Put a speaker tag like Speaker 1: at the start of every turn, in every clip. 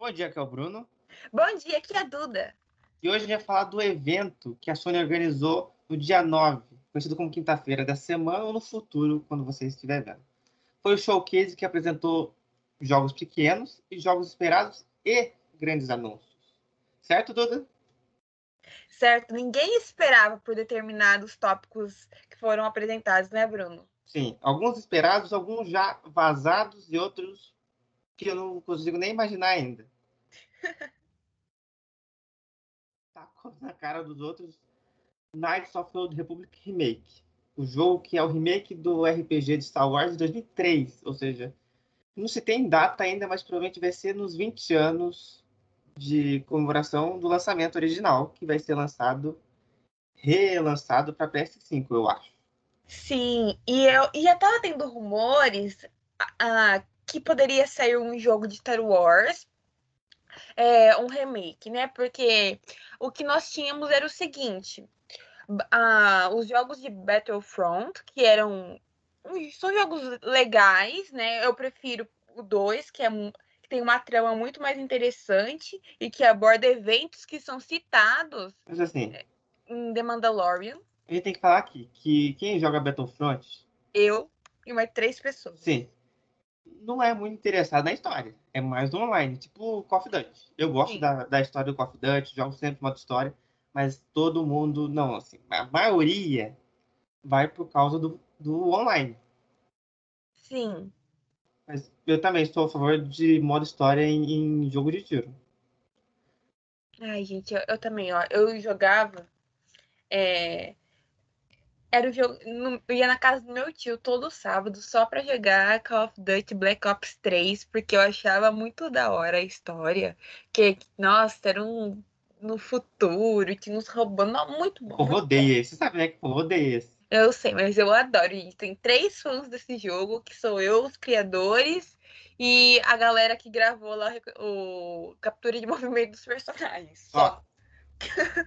Speaker 1: Bom dia, aqui é o Bruno.
Speaker 2: Bom dia, aqui é a Duda.
Speaker 1: E hoje a gente vai falar do evento que a Sony organizou no dia 9, conhecido como quinta-feira da semana ou no futuro, quando você estiver vendo. Foi o showcase que apresentou jogos pequenos e jogos esperados e grandes anúncios. Certo, Duda?
Speaker 2: Certo, ninguém esperava por determinados tópicos que foram apresentados, né, Bruno?
Speaker 1: Sim, alguns esperados, alguns já vazados e outros que eu não consigo nem imaginar ainda. Tacou na cara dos outros Knights of the Old Republic Remake. O jogo que é o remake do RPG de Star Wars de 2003. Ou seja, não se tem data ainda, mas provavelmente vai ser nos 20 anos de comemoração do lançamento original, que vai ser lançado, relançado para PS5, eu acho.
Speaker 2: Sim, e eu e já tava tendo rumores uh, que poderia sair um jogo de Star Wars, é, um remake, né? Porque o que nós tínhamos era o seguinte: uh, os jogos de Battlefront, que eram. São jogos legais, né? Eu prefiro o 2, que é tem uma trama muito mais interessante e que aborda eventos que são citados
Speaker 1: Mas assim,
Speaker 2: em The Mandalorian.
Speaker 1: A gente tem que falar aqui que quem joga Battlefront.
Speaker 2: Eu e mais três pessoas.
Speaker 1: Sim. Não é muito interessado na história. É mais do online, tipo Call of Duty. Eu gosto da, da história do Call of Duty, jogo sempre modo história, mas todo mundo, não, assim, a maioria vai por causa do, do online.
Speaker 2: Sim.
Speaker 1: Mas eu também estou a favor de modo história em, em jogo de tiro.
Speaker 2: Ai, gente, eu, eu também, ó. Eu jogava. É, era o jogo. Eu ia na casa do meu tio todo sábado só pra jogar Call of Duty Black Ops 3, porque eu achava muito da hora a história. Que, nossa, era um. No futuro, tinha uns roubando. Muito bom.
Speaker 1: Eu odeio esse. Você sabe, né? Que eu odeio esse.
Speaker 2: Eu sei, mas eu adoro. E tem três fãs desse jogo, que sou eu, os criadores, e a galera que gravou lá o captura de movimento dos personagens. Só.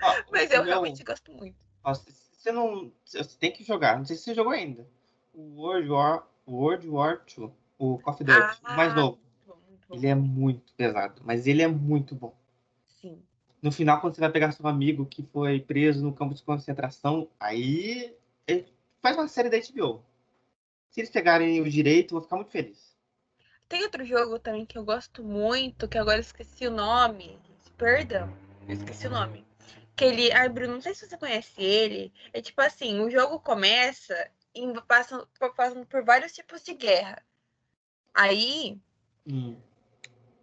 Speaker 2: Ó, mas eu realmente gosto muito.
Speaker 1: Ó, você não. Você tem que jogar. Não sei se você jogou ainda. O World War, World War II. O Coffee Duty, ah, mais novo. Muito bom, muito bom. Ele é muito pesado, mas ele é muito bom.
Speaker 2: Sim.
Speaker 1: No final, quando você vai pegar seu amigo que foi preso no campo de concentração, aí faz uma série da HBO. Se eles pegarem o direito, eu vou ficar muito feliz.
Speaker 2: Tem outro jogo também que eu gosto muito, que agora eu esqueci o nome. Perdão, eu esqueci o nome. Que ele. Ai, Bruno, não sei se você conhece ele. É tipo assim, o jogo começa e passando, passando por vários tipos de guerra. Aí
Speaker 1: hum.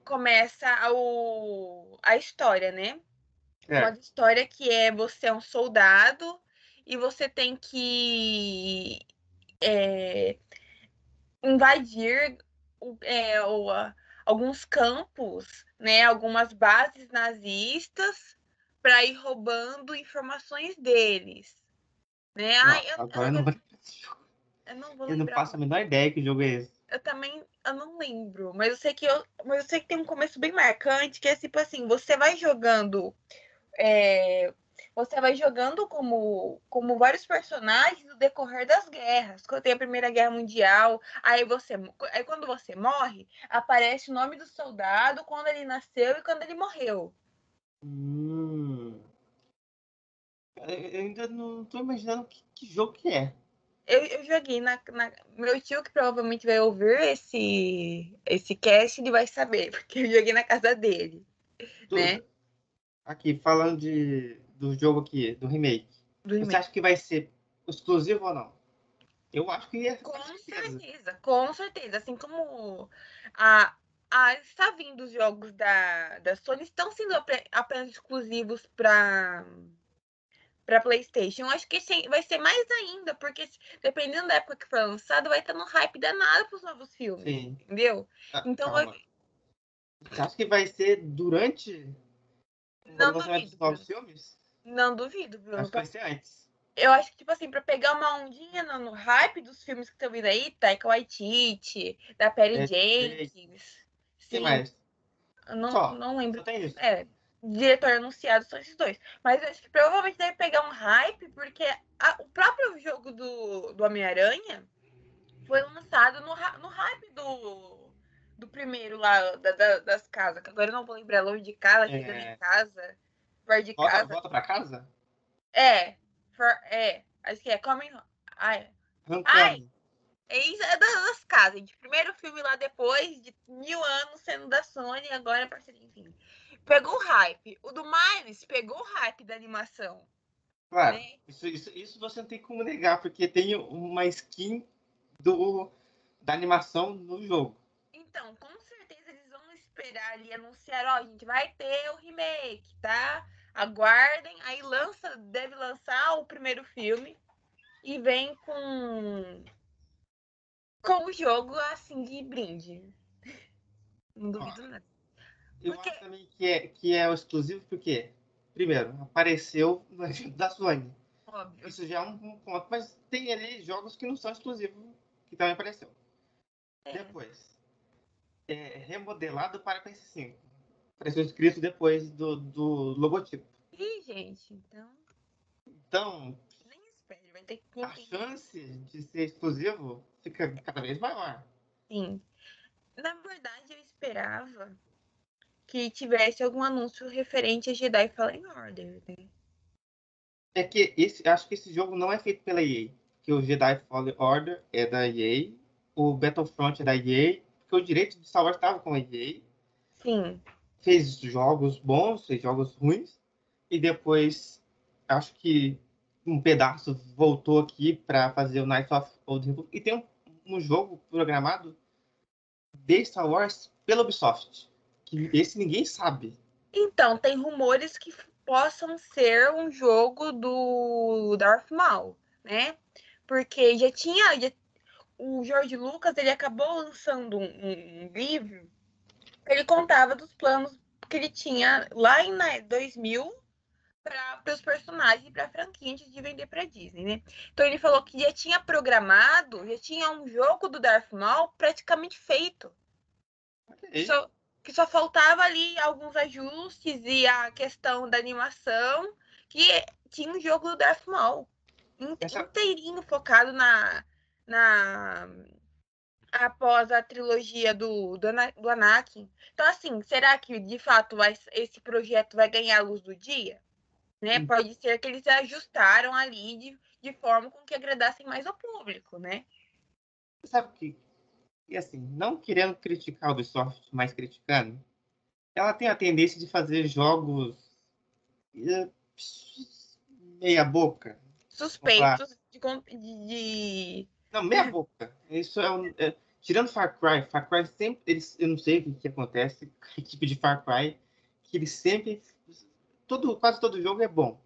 Speaker 2: começa o, a história, né?
Speaker 1: É.
Speaker 2: Uma história que é você é um soldado e você tem que é, invadir é, ou, alguns campos, né, algumas bases nazistas para ir roubando informações deles. Né?
Speaker 1: Não, Ai, eu, agora eu, não vou...
Speaker 2: eu não vou
Speaker 1: Eu não faço a menor ideia que jogo é esse.
Speaker 2: Eu também eu não lembro, mas eu sei que eu, mas eu sei que tem um começo bem marcante, que é tipo assim, você vai jogando é, você vai jogando como, como vários personagens no decorrer das guerras. Quando tem a Primeira Guerra Mundial, aí você aí quando você morre, aparece o nome do soldado, quando ele nasceu e quando ele morreu.
Speaker 1: Hum. Eu ainda não estou imaginando que, que, jogo que é.
Speaker 2: Eu, eu joguei na, na, Meu tio, que provavelmente vai ouvir esse, esse cast, ele vai saber, porque eu joguei na casa dele. Tudo. Né?
Speaker 1: Aqui, falando de, do jogo aqui, do remake, do remake. Você acha que vai ser exclusivo ou não? Eu acho que é.
Speaker 2: Com certeza. certeza, com certeza. Assim como a, a, está vindo os jogos da, da Sony, estão sendo apenas exclusivos para para PlayStation. Eu acho que vai ser mais ainda, porque dependendo da época que for lançado, vai estar no hype danado para os novos filmes.
Speaker 1: Sim.
Speaker 2: Entendeu? Ah, então vai...
Speaker 1: Você acha que vai ser durante
Speaker 2: o lançamento
Speaker 1: dos novos filmes?
Speaker 2: Não duvido, Bruno.
Speaker 1: Acho que vai ser antes.
Speaker 2: Eu acho que, tipo assim, pra pegar uma ondinha no, no hype dos filmes que estão vindo aí, Taika Waititi, da Perry é, Jenkins.
Speaker 1: Sim. Que mais?
Speaker 2: Não,
Speaker 1: Só,
Speaker 2: não lembro.
Speaker 1: tem isso.
Speaker 2: É, diretor anunciado são esses dois. Mas acho que provavelmente deve pegar um hype, porque a, o próprio jogo do, do Homem-Aranha foi lançado no, no hype do, do primeiro lá, da, da, das casas, que agora eu não vou lembrar, longe de casa,
Speaker 1: É.
Speaker 2: chegando em casa, perto de
Speaker 1: Volta,
Speaker 2: casa.
Speaker 1: volta pra casa?
Speaker 2: É, for- é, acho que é Coming. Ai. Ai. É é das, casas, gente. Primeiro filme lá depois de mil anos sendo da Sony, agora é parceria, enfim. Pegou o hype. O do Miles pegou o hype da animação,
Speaker 1: Claro,
Speaker 2: né?
Speaker 1: isso, isso, isso você não tem como negar, porque tem uma skin do, da animação no jogo.
Speaker 2: Então, com certeza eles vão esperar ali anunciar, ó, a gente vai ter o remake, tá? Aguardem, aí lança, deve lançar o primeiro filme e vem com com o jogo assim de brinde. Não duvido nada.
Speaker 1: Eu
Speaker 2: Porque-
Speaker 1: acho também que é, que é o exclusivo, porque, primeiro, apareceu no evento da Sony.
Speaker 2: Óbvio.
Speaker 1: Isso já é um, um ponto, mas tem ali jogos que não são exclusivos, que também apareceu.
Speaker 2: É.
Speaker 1: Depois, é remodelado para PS5. Apareceu escrito depois do, do logotipo.
Speaker 2: Ih, gente, então
Speaker 1: Então,
Speaker 2: nem espere, vai ter que
Speaker 1: a chance de ser exclusivo fica cada vez maior.
Speaker 2: Sim. Na verdade, eu esperava que tivesse algum anúncio referente a Jedi Fallen Order, né?
Speaker 1: É que esse, acho que esse jogo não é feito pela EA. Que o Jedi Fallen Order é da EA, o Battlefront é da EA, porque o direito de Star Wars estava com a EA.
Speaker 2: Sim.
Speaker 1: Fez jogos bons, fez jogos ruins, e depois acho que um pedaço voltou aqui para fazer o Knights of Old Republic. E tem um, um jogo programado de Star Wars pela Ubisoft. Que esse ninguém sabe.
Speaker 2: Então, tem rumores que possam ser um jogo do Darth Maul, né? Porque já tinha. já- o George Lucas ele acabou lançando um, um- livro que ele contava dos planos que ele tinha lá em né, 2000 para os personagens e para a franquia antes de vender para Disney, né? Então ele falou que já tinha programado, já tinha um jogo do Darth Maul praticamente feito
Speaker 1: Ok.
Speaker 2: só, que só faltava ali alguns ajustes e a questão da animação, que tinha um jogo do Darth Maul inteirinho focado na, na após a trilogia do, do, do Anakin. Então, assim, será que de fato vai- esse projeto vai ganhar a luz do dia? Né?
Speaker 1: Hum.
Speaker 2: Pode ser que eles ajustaram ali de, de forma com que agradassem mais ao público, né?
Speaker 1: Sabe que, e assim, não querendo criticar a Ubisoft, mas criticando, ela tem a tendência de fazer jogos eh, meia boca.
Speaker 2: Suspeitos de- de
Speaker 1: Não, meia boca. Isso é, um, é- tirando Far Cry, Far Cry sempre, eles, eu não sei o que, que acontece com a equipe de Far Cry, que eles sempre, todo, quase todo jogo é bom.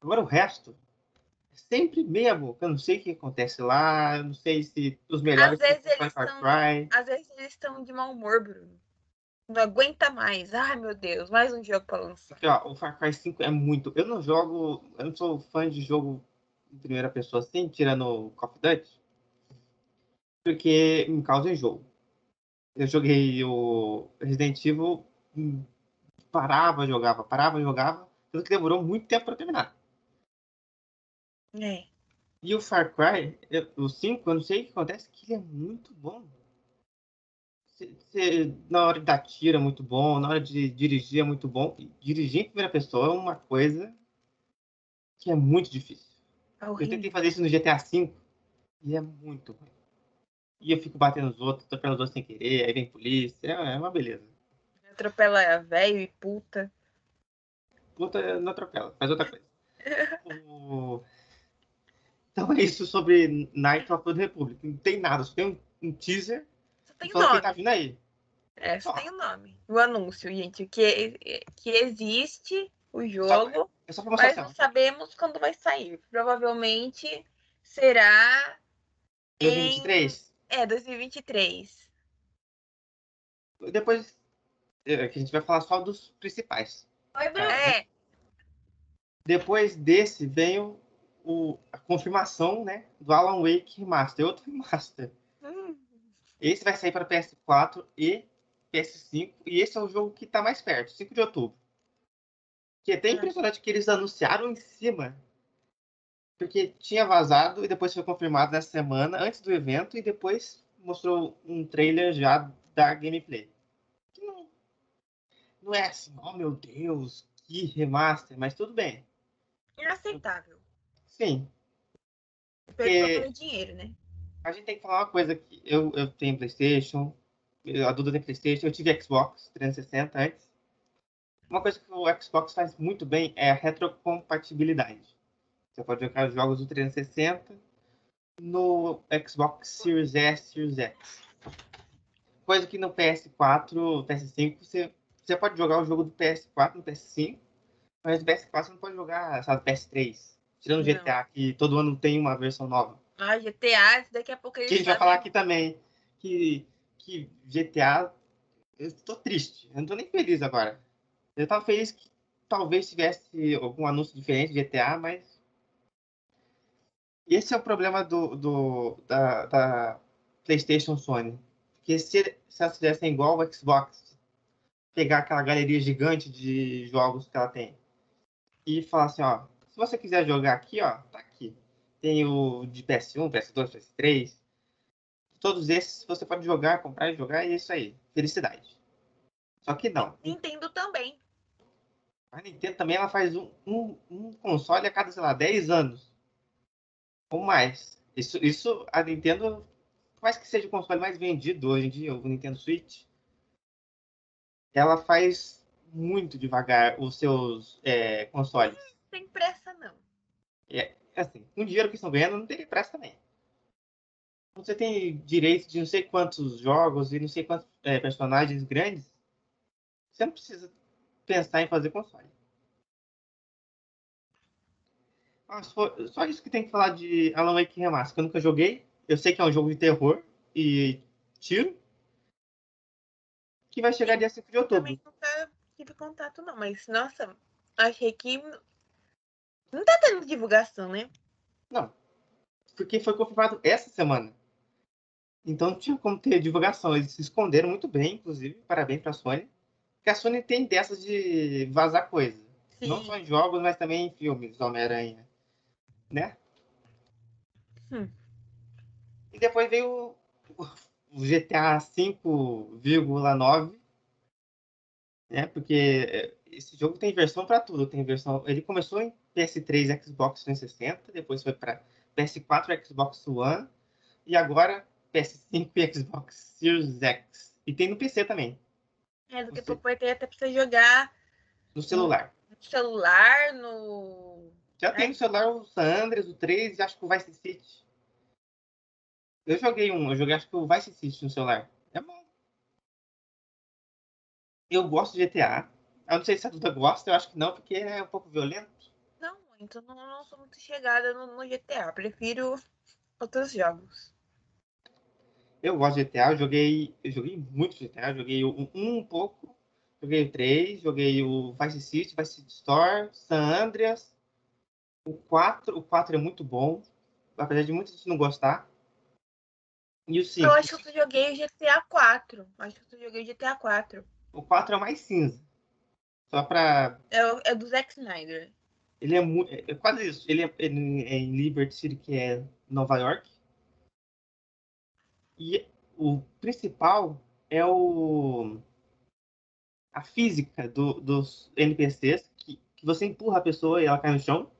Speaker 1: Agora o resto, é sempre meia boca. Eu não sei o que acontece lá, eu não sei se os melhores
Speaker 2: Às vezes eles
Speaker 1: Cry.
Speaker 2: Às vezes eles estão de mau humor, Bruno. Não aguenta mais. Ai, meu Deus, mais um jogo pra lançar.
Speaker 1: Porque, ó, o Far Cry 5 é muito. Eu não jogo. Eu não sou fã de jogo em primeira pessoa assim, tirando o Call of Duty. Porque me causa enjoo. Eu joguei o Resident Evil, hum, parava, jogava, parava, jogava. Tanto que demorou muito tempo para terminar.
Speaker 2: É.
Speaker 1: E o Far Cry, o 5, eu não sei o que acontece, que ele é muito bom. Cê- cê- na hora de dar tiro é muito bom, na hora de dirigir é muito bom. Dirigir em primeira pessoa é uma coisa que é muito difícil.
Speaker 2: é
Speaker 1: Eu tentei fazer isso no GTA V e é muito ruim. E eu fico batendo nos outros, atropelando os outros sem querer, aí vem polícia, é é uma beleza.
Speaker 2: Atropela velho e puta.
Speaker 1: Puta, não atropela, faz outra coisa. O- Então é isso sobre Night of the Republic. Não tem nada, só tem um, um teaser
Speaker 2: Só tem nome.
Speaker 1: quem tá vindo aí.
Speaker 2: É, só
Speaker 1: Só.
Speaker 2: tem o nome. O anúncio, gente. Que, que existe o jogo,
Speaker 1: É só pra
Speaker 2: mas não sabemos quando vai sair. Provavelmente será em
Speaker 1: 2023.
Speaker 2: é, 2023.
Speaker 1: Depois é, que a gente vai falar só dos principais.
Speaker 3: Oi, Bruno.
Speaker 2: É,
Speaker 1: Depois desse veio o, a confirmação né, do Alan Wake Remaster, outro remaster.
Speaker 2: hum,
Speaker 1: Esse vai sair para PS4 e PS5. E esse é o jogo que está mais perto, 5 de outubro. Que é até
Speaker 2: Ah.
Speaker 1: impressionante que eles anunciaram em cima. Porque tinha vazado e depois foi confirmado nessa semana, antes do evento, e depois mostrou um trailer já da gameplay. Não, não é assim, oh meu Deus, que remaster, mas tudo bem.
Speaker 2: Inaceitável.
Speaker 1: Sim.
Speaker 2: Pelo Porque... dinheiro, né?
Speaker 1: A gente tem que falar uma coisa que eu, eu tenho Playstation, a Duda tem Playstation, eu tive Xbox 360 antes. Uma coisa que o Xbox faz muito bem é a retrocompatibilidade. Você pode jogar os jogos do 360 no Xbox Series S, Series X. Coisa que no PS4, PS5, você, você pode jogar o jogo do PS4 no PS5, mas no PS4 você não pode jogar, sabe, PS3. Tirando o GTA, que todo ano tem uma versão nova.
Speaker 2: Ah, GTA, daqui a pouco
Speaker 1: eles. Que a gente vai falar aqui também. Que, que GTA. Eu tô triste. Eu não tô nem feliz agora. Eu tava feliz que talvez tivesse algum anúncio diferente de GTA, mas. Esse é o problema do, do da, da PlayStation Sony. Porque se, se elas fizessem igual o Xbox, pegar aquela galeria gigante de jogos que ela tem e falar assim: ó, se você quiser jogar aqui, ó, tá aqui tem o de PS1, PS2, PS3. Todos esses você pode jogar, comprar e jogar, e é isso aí. Felicidade. Só que não.
Speaker 2: Nintendo também.
Speaker 1: A Nintendo também ela faz um, um, um console a cada, sei lá, 10 anos. Ou mais. Isso, isso a Nintendo, por mais que seja o console mais vendido hoje em dia, o Nintendo Switch, ela faz muito devagar os seus é, consoles.
Speaker 2: Não tem pressa, não.
Speaker 1: É, assim, com o dinheiro que estão ganhando, não teria pressa também. Você tem direito de não sei quantos jogos e não sei quantos é, personagens grandes. Você não precisa pensar em fazer console. só isso que tem que falar de Alan Wake Remaster, que eu nunca joguei. Eu sei que é um jogo de terror e tiro. Que vai chegar dia 5 de outubro. Eu
Speaker 2: também tive contato, não, mas nossa, achei que não tá tendo divulgação, né?
Speaker 1: Não. Porque foi confirmado essa semana. Então não tinha como ter divulgação. Eles se esconderam muito bem, inclusive. Parabéns pra Sony. Porque a Sony tem dessas de vazar coisa. Sim. Não só em jogos, mas também em filmes, Homem-Aranha. Né? Hum. E depois veio o, o GTA 5,9. Né? Porque esse jogo tem versão para tudo. Tem versão. Ele começou em PS3 Xbox 360, depois foi para PS4 Xbox One e agora PS5 e Xbox Series X. E tem no PC também.
Speaker 2: É, do que ter até você jogar
Speaker 1: no celular.
Speaker 2: No celular, no.
Speaker 1: Já é. tem no celular o San Andreas, o 3 e acho que o Vice City. Eu joguei um, eu joguei acho que o Vice City no celular. É bom. Eu gosto de GTA. Eu não sei se a Duda gosta, eu acho que não, porque é um pouco violento.
Speaker 2: Então não, não sou muito chegada no, no, GTA. Prefiro outros jogos.
Speaker 1: Eu gosto de GTA, eu joguei. Eu joguei muito GTA, joguei o 1 um, um pouco, joguei o 3, joguei o Vice City, Vice City Store, San Andreas. O 4, o 4 é muito bom, apesar de muita gente não gostar. E o 5.
Speaker 2: Eu acho que eu joguei GTA 4. Acho que eu joguei GTA 4.
Speaker 1: O 4 é o mais cinza. Só pra.
Speaker 2: É, é do Zack Snyder.
Speaker 1: Ele é, muito, é, é quase isso. Ele é, ele é em Liberty City, que é Nova York. E o principal é o a física do, dos NPCs, que, que você empurra a pessoa e ela cai no chão.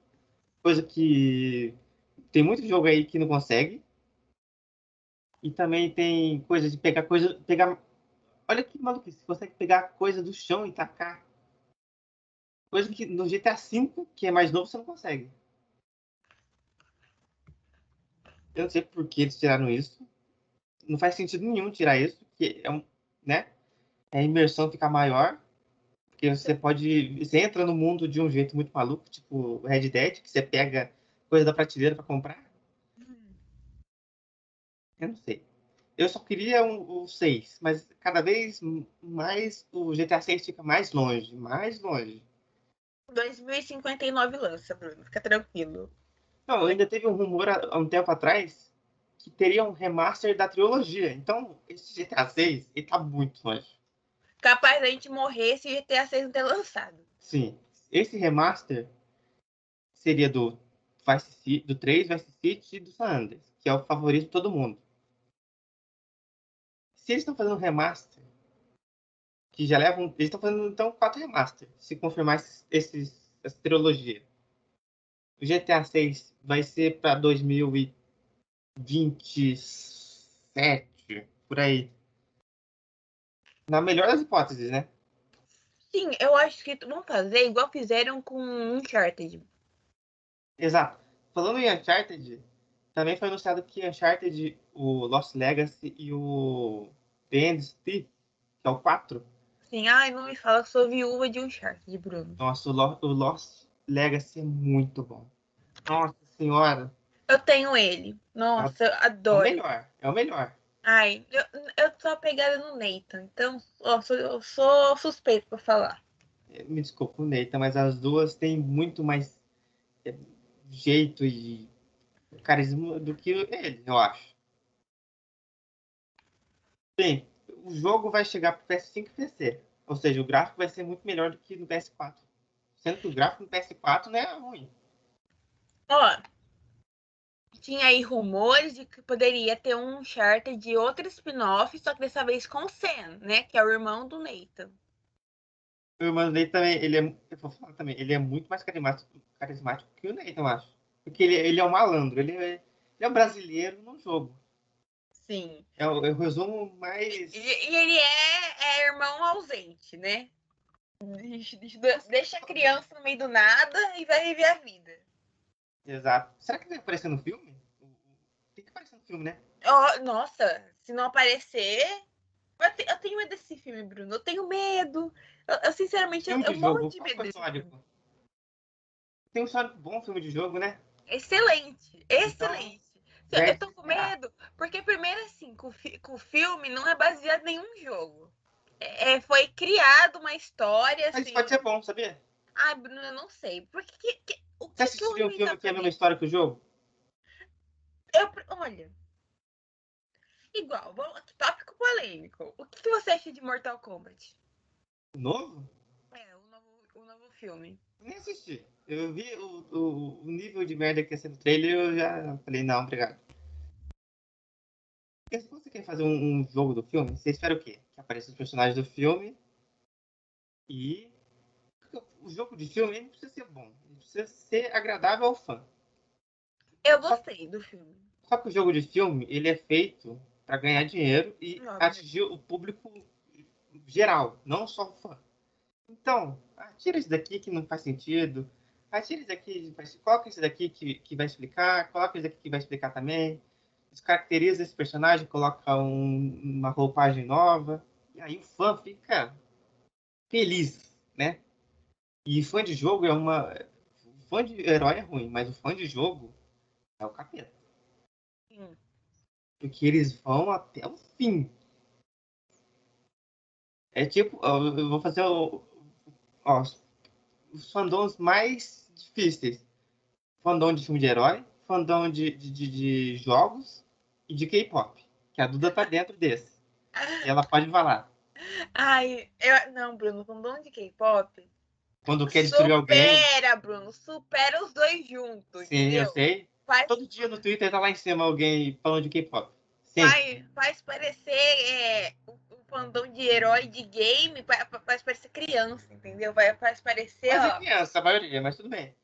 Speaker 1: Coisa que tem muito jogo aí que não consegue. E também tem coisa de pegar coisa. Pegar. Olha que maluquice, você consegue pegar coisa do chão e tacar Coisa que no GTA V, que é mais novo, você não consegue. Eu não sei por que eles tiraram isso. Não faz sentido nenhum tirar isso, porque é um, né? A imersão fica maior. Porque você pode. Você entra no mundo de um jeito muito maluco, tipo Red Dead, que você pega coisa da prateleira para comprar. Eu não sei. Eu só queria o um, 6, mas cada vez mais o GTA 6 fica mais longe, mais longe.
Speaker 2: 2059 lança, Bruno. Fica tranquilo.
Speaker 1: Não, ainda teve um rumor há um tempo atrás que teria um remaster da trilogia. Então, esse GTA 6, ele tá muito longe.
Speaker 2: Capaz da gente morrer se o GTA 6 não ter lançado.
Speaker 1: Sim. Esse remaster seria do, Vice City, do 3, Vice City e do San Andreas, que é o favorito de todo mundo. Se eles estão fazendo remaster, que já levam. Eles estão fazendo então quatro remaster, se confirmar esses, esses, essa trilogia. O GTA 6 vai ser para 2027, por aí. Na melhor das hipóteses, né?
Speaker 2: Sim, eu acho que vão fazer igual fizeram com Uncharted.
Speaker 1: Exato. Falando em Uncharted, também foi anunciado que Uncharted, o Lost Legacy e o Speed, que é o 4.
Speaker 2: Sim, ai, não me fala que sou viúva de Uncharted, Bruno.
Speaker 1: Nossa, o, Lo o Lost Legacy é muito bom. Nossa senhora.
Speaker 2: Eu tenho ele. Nossa, eu adoro.
Speaker 1: É o melhor, é o melhor.
Speaker 2: Ai, eu, eu tô apegada no Nathan, então ó, sou, eu sou suspeito pra falar.
Speaker 1: Me desculpa o Nathan, mas as duas têm muito mais é, jeito e carisma do que ele, eu acho. Bem, o jogo vai chegar pro PS5 e PC. Ou seja, o gráfico vai ser muito melhor do que no PS4. Sendo que o gráfico no PS4 não é ruim.
Speaker 2: Ó, tinha aí rumores de que poderia ter um charter de outro spin-off, só que dessa vez com o Sam, né? Que é o irmão do Nathan.
Speaker 1: O irmão do Nathan também, ele é, eu vou falar também, ele é muito mais carismático, carismático que o Nathan, eu acho. Porque ele, ele é um malandro, ele é, ele é um brasileiro no jogo.
Speaker 2: Sim.
Speaker 1: É o, é o resumo mais.
Speaker 2: E, e ele é, é, irmão ausente, né? Deixa, a criança no meio do nada e vai viver a vida.
Speaker 1: Exato. Será que vai aparecer no filme? Tem que aparecer no filme, né?
Speaker 2: Oh, nossa, se não aparecer. Eu, te, eu tenho medo desse filme, Bruno. Eu tenho medo. Eu, eu sinceramente, filme eu, eu morro de medo desse filme.
Speaker 1: Tem um histórico bom filme de jogo, né?
Speaker 2: Excelente, excelente. Então, eu tô com medo, porque primeiro assim, com, o filme não é baseado em nenhum jogo. É, é, foi criado uma história. Mas
Speaker 1: assim... pode ser bom, sabia?
Speaker 2: Ai, Bruno, eu não sei. Porque que, que,
Speaker 1: o Você assistiu um filme que é a mesma história que o jogo?
Speaker 2: Eu, olha. Igual, tópico polêmico. O que, que você acha de Mortal Kombat?
Speaker 1: Novo?
Speaker 2: É, o novo, o novo filme.
Speaker 1: Nem assisti. Eu vi o, o, o nível de merda que ia ser no trailer eu já falei, não, obrigado. Porque se você quer fazer um, um, jogo do filme, você espera o quê? Que apareça os personagens do filme e o jogo de filme não precisa ser bom, precisa ser agradável ao fã.
Speaker 2: Eu gostei do filme.
Speaker 1: Só que o jogo de filme ele é feito para ganhar dinheiro e não, atingir o público geral, não só o fã. Então, tira isso daqui que não faz sentido. Tira isso daqui, coloca isso daqui que, que vai explicar, coloca isso daqui que vai explicar também. Descaracteriza esse personagem, coloca um, uma roupagem nova. E aí o fã fica feliz, né? E fã de jogo é uma. Fã de herói é ruim, mas o fã de jogo é o capeta. Sim. Porque eles vão até o fim. É tipo, eu vou fazer o, ó, os fandoms mais difíceis. Fandom de filme de herói, fandom de, de, de, de jogos e de K-pop. Que a Duda tá dentro desse. E ela pode falar.
Speaker 2: Ai, eu, não, Bruno, fandom de K-pop
Speaker 1: quando quer destruir alguém.
Speaker 2: Supera, Bruno. Supera os dois juntos.
Speaker 1: Sim, entendeu? eu sei. Faz... Todo dia no Twitter tá lá em cima alguém falando de K-pop.
Speaker 2: Faz, faz parecer é, o, o fandom de herói de game, faz parecer criança, entendeu? Vai, faz parecer.
Speaker 1: Mas é criança, a maioria, mas tudo bem.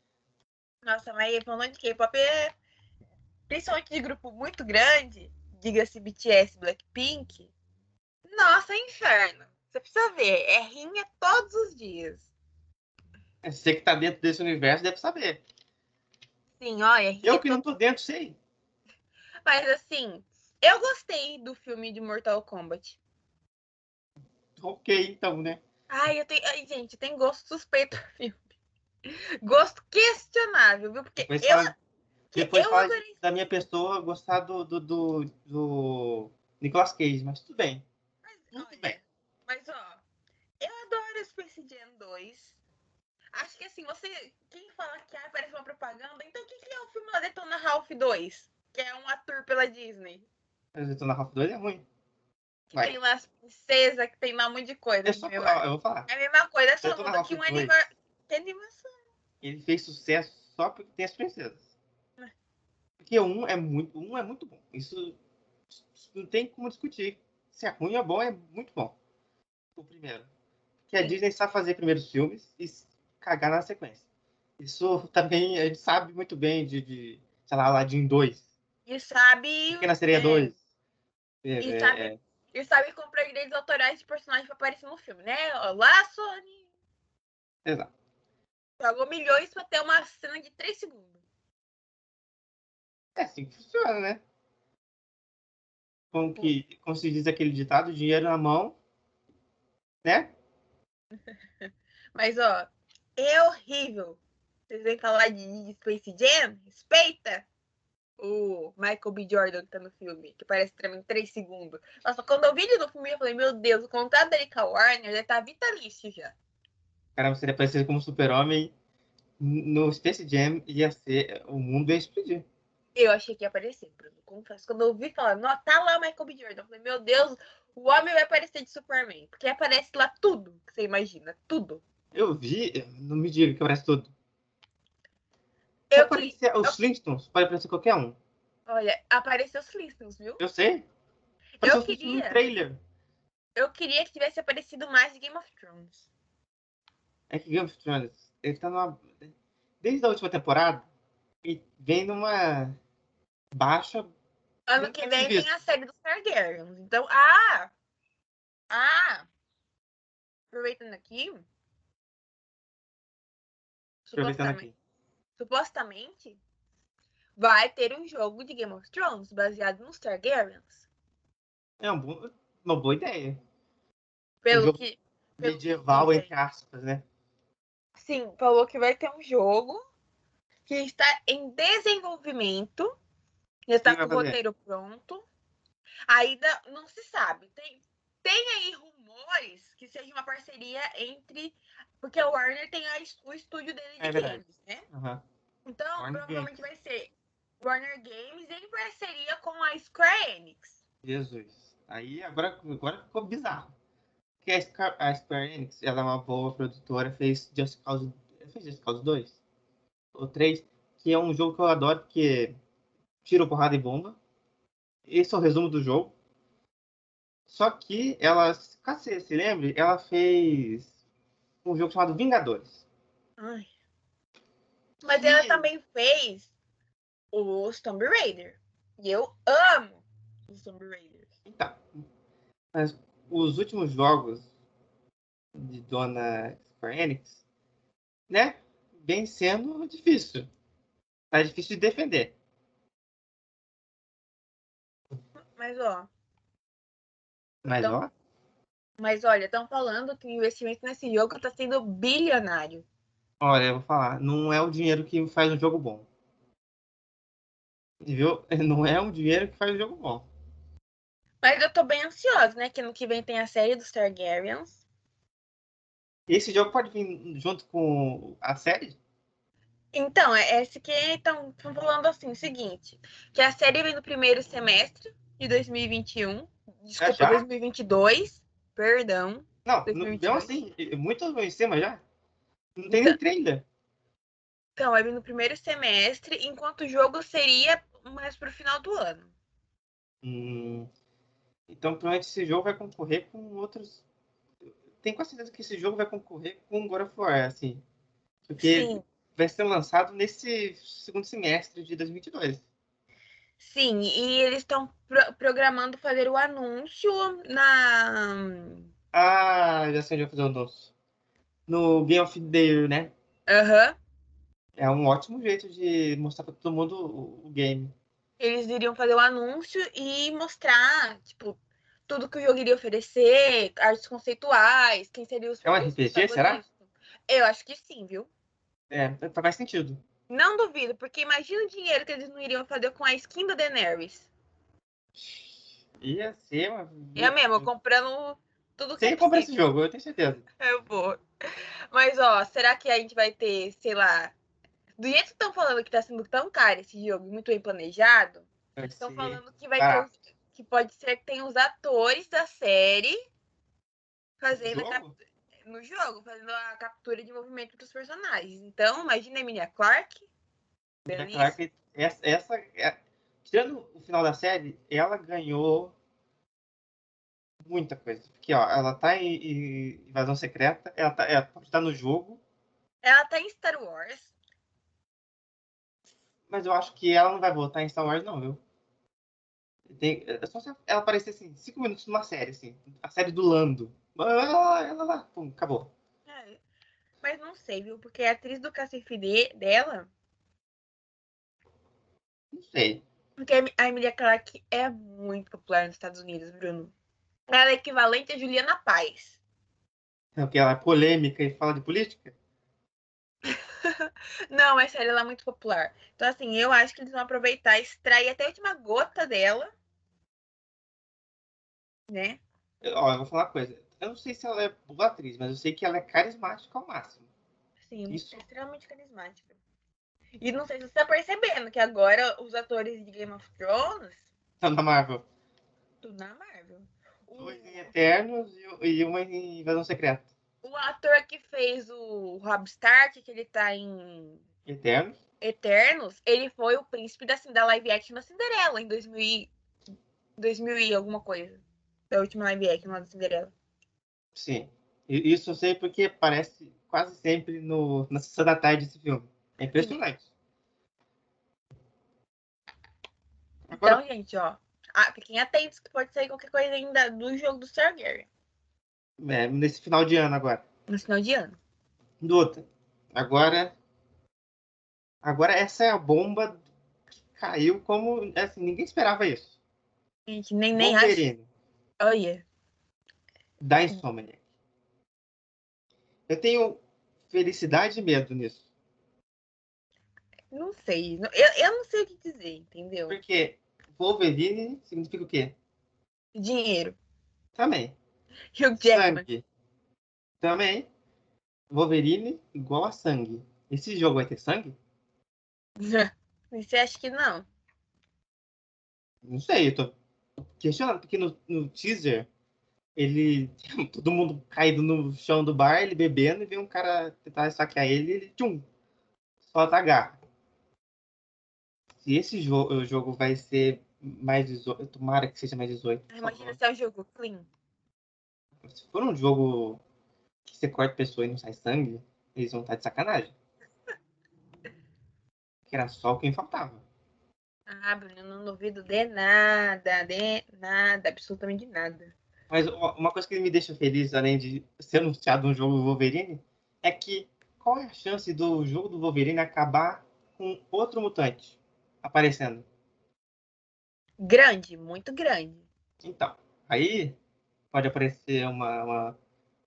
Speaker 2: Nossa, mas fandom de K-pop é. Principalmente de grupo muito grande, diga-se BTS, Blackpink. Nossa, é inferno. Você precisa ver, é rinha todos os dias.
Speaker 1: Você que tá dentro desse universo deve saber.
Speaker 2: Sim, olha.
Speaker 1: Eu que não tô dentro, sei.
Speaker 2: Mas assim, eu gostei do filme de Mortal Kombat.
Speaker 1: Ok, então, né?
Speaker 2: Ai, eu tenho. Ai, gente, tem gosto suspeito do filme. Gosto questionável, viu? Porque depois eu. Fala,
Speaker 1: depois eu fala adorei... da minha pessoa gostar do, do, do, do Nicolas Cage, mas tudo bem.
Speaker 2: Mas, tudo olha, bem. Mas, ó, eu adoro Space Jam 2. Acho que assim, você. Quem fala que ah, parece uma propaganda, então o que, que é o filme lá Detona Ralph 2? Que é um ator pela Disney.
Speaker 1: Detona Ralph 2 é ruim.
Speaker 2: Que Vai. tem lá as princesas, que tem um monte de coisa.
Speaker 1: É só, eu vou falar.
Speaker 2: É a mesma coisa, é só muda que um aniversário. Tem animação.
Speaker 1: Ele fez sucesso só porque tem as princesas. É. Porque um é muito, um é muito bom. Isso, não tem como discutir. se é ruim ou bom, é muito bom. O primeiro. Que a Disney sabe fazer primeiros filmes e cagar na sequência. Isso também a gente sabe muito bem de, de sei lá, Aladdin 2.
Speaker 2: E sabe.
Speaker 1: Pequena Sereia
Speaker 2: é,
Speaker 1: 2.
Speaker 2: E
Speaker 1: É,
Speaker 2: sabe-
Speaker 1: é,
Speaker 2: E sabe comprar direitos autorais de personagens pra aparecer no filme, né? Olá, Sony!
Speaker 1: exato.
Speaker 2: Pagou milhões pra ter uma cena de 3 segundos.
Speaker 1: É assim que funciona, né? Como, que, como se diz aquele ditado, dinheiro na mão, né?
Speaker 2: Mas, ó, é horrível. Vocês vêm falar de Space Jam? Respeita o Michael B. Jordan que tá no filme, que parece também 3 segundos. Nossa, quando eu vi ele no filme, eu falei, meu Deus, o contrato dele com a Warner já tá vitalício já.
Speaker 1: Caramba, seria parecido como super-homem. No Space Jam ia ser. O mundo ia explodir.
Speaker 2: Eu achei que ia aparecer, Bruno. Confesso. Quando eu vi falar, não, tá lá o Michael B. Jordan. Eu falei, meu Deus, o homem vai aparecer de Superman. Porque aparece lá tudo que você imagina. Tudo.
Speaker 1: Eu vi, não me diga que parece tudo.
Speaker 2: Eu que,
Speaker 1: aparecer, os Flintstones, pode aparecer qualquer um.
Speaker 2: olha, apareceu os Flintstones, viu?
Speaker 1: Eu sei. Apareceu
Speaker 2: Eu queria.
Speaker 1: no trailer.
Speaker 2: Eu queria que tivesse aparecido mais Game of Thrones.
Speaker 1: É que Game of Thrones, ele tá numa. Desde a última temporada, ele vem numa baixa.
Speaker 2: Ano que vem tem a série dos Targaryens. Então, ah! Ah! Aproveitando aqui.
Speaker 1: Aproveitando aqui.
Speaker 2: Supostamente vai ter um jogo de Game of Thrones baseado nos Targaryens.
Speaker 1: É um bom- uma boa ideia.
Speaker 2: Pelo
Speaker 1: jogo-
Speaker 2: que. pelo
Speaker 1: Medieval,
Speaker 2: que-
Speaker 1: entre aspas, né?
Speaker 2: Sim, falou que vai ter um jogo que está em desenvolvimento. Já está
Speaker 1: Quem
Speaker 2: com o roteiro pronto. Ainda não se sabe. Tem, tem aí rumores que seja uma parceria entre. Porque o Warner tem a o estúdio dele de
Speaker 1: É
Speaker 2: games, né?
Speaker 1: Aham.
Speaker 2: Então,
Speaker 1: Warner
Speaker 2: provavelmente vai ser Warner Games em parceria com a Square Enix.
Speaker 1: Jesus. Aí agora, agora ficou bizarro. Porque a Square, a Enix, ela é uma boa produtora, fez Just Cause, fez Just Cause 2 ou 3, que é um jogo que eu adoro, porque tiro, porrada e bomba. Esse é o resumo do jogo. Só que ela, caso você se lembre, ela fez um jogo chamado Vingadores.
Speaker 2: Ai. Mas ela também fez os Tomb Raider. E eu amo os Tomb Raiders.
Speaker 1: Então, mas os últimos jogos de Dona Square Enix, né, vem sendo difícil. Tá difícil de defender.
Speaker 2: Mas, ó,
Speaker 1: Mas,
Speaker 2: Então-
Speaker 1: ó,
Speaker 2: mas olha, estão falando que o investimento nesse jogo tá sendo bilionário.
Speaker 1: olha, eu vou falar, não é o dinheiro que faz um jogo bom. Viu? Não é um dinheiro que faz um jogo bom.
Speaker 2: Mas eu tô bem ansiosa, né? Que ano que vem tem a série dos Targaryens.
Speaker 1: Esse jogo pode vir junto com a série?
Speaker 2: Então, é esse que estão falando assim, o seguinte, que a série vem no primeiro semestre de 2021, desculpa,
Speaker 1: já?
Speaker 2: 2022, perdão.
Speaker 1: Não, não
Speaker 2: 2022.
Speaker 1: deu assim, muito em cima já. Não tem nem trailer.
Speaker 2: Então, vai vir no primeiro semestre, enquanto o jogo seria mais pro final do ano.
Speaker 1: Hum, então, provavelmente esse jogo vai concorrer com outros. Tenho quase certeza que esse jogo vai concorrer com God of War, assim. Porque
Speaker 2: Sim,
Speaker 1: vai ser lançado nesse segundo semestre de 2022.
Speaker 2: Sim, e eles estão pro- programando fazer o anúncio na.
Speaker 1: Ah, já sei onde fazer o anúncio. No Game of the Year, né?
Speaker 2: Aham.
Speaker 1: É um ótimo jeito de mostrar pra todo mundo o, game.
Speaker 2: Eles iriam fazer o anúncio e mostrar, tipo, tudo que o jogo iria oferecer, artes conceituais, quem seria os
Speaker 1: É um RPG, será?
Speaker 2: Eu acho que sim, viu?
Speaker 1: É, faz sentido.
Speaker 2: Não duvido, porque imagina o dinheiro que eles não iriam fazer com a skin da Daenerys.
Speaker 1: Ia ser uma.
Speaker 2: Eu mesmo, comprando tudo que
Speaker 1: Você comprar esse jogo, eu tenho certeza.
Speaker 2: Eu vou. Mas, ó, será que a gente vai ter, sei lá. Do jeito que estão falando que tá sendo tão caro esse jogo, muito bem planejado, estão falando que vai
Speaker 1: barato.
Speaker 2: ter. Que pode ser que tenha os atores da série fazendo a
Speaker 1: Jogo?
Speaker 2: cap- no jogo, fazendo a captura de movimento dos personagens. Então, imagina a Emilia Clarke.
Speaker 1: Emilia. Clarke, essa, essa é- tirando o final da série, ela ganhou muita coisa. Porque, ó, ela tá em, em Invasão Secreta, ela tá, ela tá no jogo,
Speaker 2: Ela tá em Star Wars.
Speaker 1: mas eu acho que ela não vai voltar em Star Wars, não, viu? Tem, é só se ela aparecer, assim, cinco minutos numa série, assim. A série do Lando. Pum, acabou.
Speaker 2: É, Mas não sei, viu? Porque a atriz do cacife de- dela,
Speaker 1: Não sei.
Speaker 2: porque a Emilia Clarke é muito popular nos Estados Unidos, Bruno. Ela é equivalente a Juliana Paz.
Speaker 1: É porque ela é polêmica e fala de política?
Speaker 2: Não, mas sério, ela é muito popular. Então, assim, eu acho que eles vão aproveitar e extrair até a última gota dela. Né?
Speaker 1: Ó, eu vou falar uma coisa. Eu não sei se ela é boa atriz, mas eu sei que ela é carismática ao máximo.
Speaker 2: Sim,
Speaker 1: Isso.
Speaker 2: é extremamente carismática. E não sei se você tá percebendo que agora os atores de Game of Thrones,
Speaker 1: Então, na Marvel.
Speaker 2: tudo na Marvel.
Speaker 1: Dois em Eternos e, e uma em Invasão Secreta.
Speaker 2: o ator que fez o Rob Stark, que ele tá em
Speaker 1: Eternos?
Speaker 2: Eternos, ele foi o príncipe da, da live action da Cinderela em 2000 e, 2000 e alguma coisa. Da última live action lá da Cinderela.
Speaker 1: Sim. Isso eu sei porque aparece quase sempre no, na sessão da tarde esse filme. É impressionante. Agora,
Speaker 2: Então, gente, ó. Ah, fiquem atentos que pode sair qualquer coisa ainda do jogo do Stargate
Speaker 1: é, nesse final de ano agora.
Speaker 2: no final de ano.
Speaker 1: Outro. Agora. Agora essa é a bomba que caiu como. Assim, ninguém esperava isso.
Speaker 2: Gente, nem, nem acho. Olha.
Speaker 1: Da Insomniac. Eu tenho felicidade e medo nisso.
Speaker 2: Não sei. Eu, eu não sei o que dizer, entendeu?
Speaker 1: Porque Wolverine significa o quê?
Speaker 2: Dinheiro.
Speaker 1: Também.
Speaker 2: Hugh Jackman.
Speaker 1: Sangue. Também. Wolverine igual a sangue. Esse jogo vai ter sangue?
Speaker 2: Você acha que não?
Speaker 1: Não sei, eu tô questionando, porque no, no teaser ele. Todo mundo caído no chão do bar, ele bebendo, e vem um cara tentar saquear ele e ele tchum! Solta a garra. Se esse jo o jogo vai ser mais 18, tomara que seja mais 18. por
Speaker 2: Imagina se é um jogo clean.
Speaker 1: Se for um jogo que você corta pessoa e não sai sangue, eles vão estar de sacanagem. Que era só o que faltava.
Speaker 2: Ah, Bruno, não duvido de nada, de nada, absolutamente de nada.
Speaker 1: Mas uma coisa que me deixa feliz, além de ser anunciado um jogo do Wolverine, é que qual é a chance do jogo do Wolverine acabar com outro mutante aparecendo?
Speaker 2: Grande, muito grande.
Speaker 1: Então, aí pode aparecer uma, uma,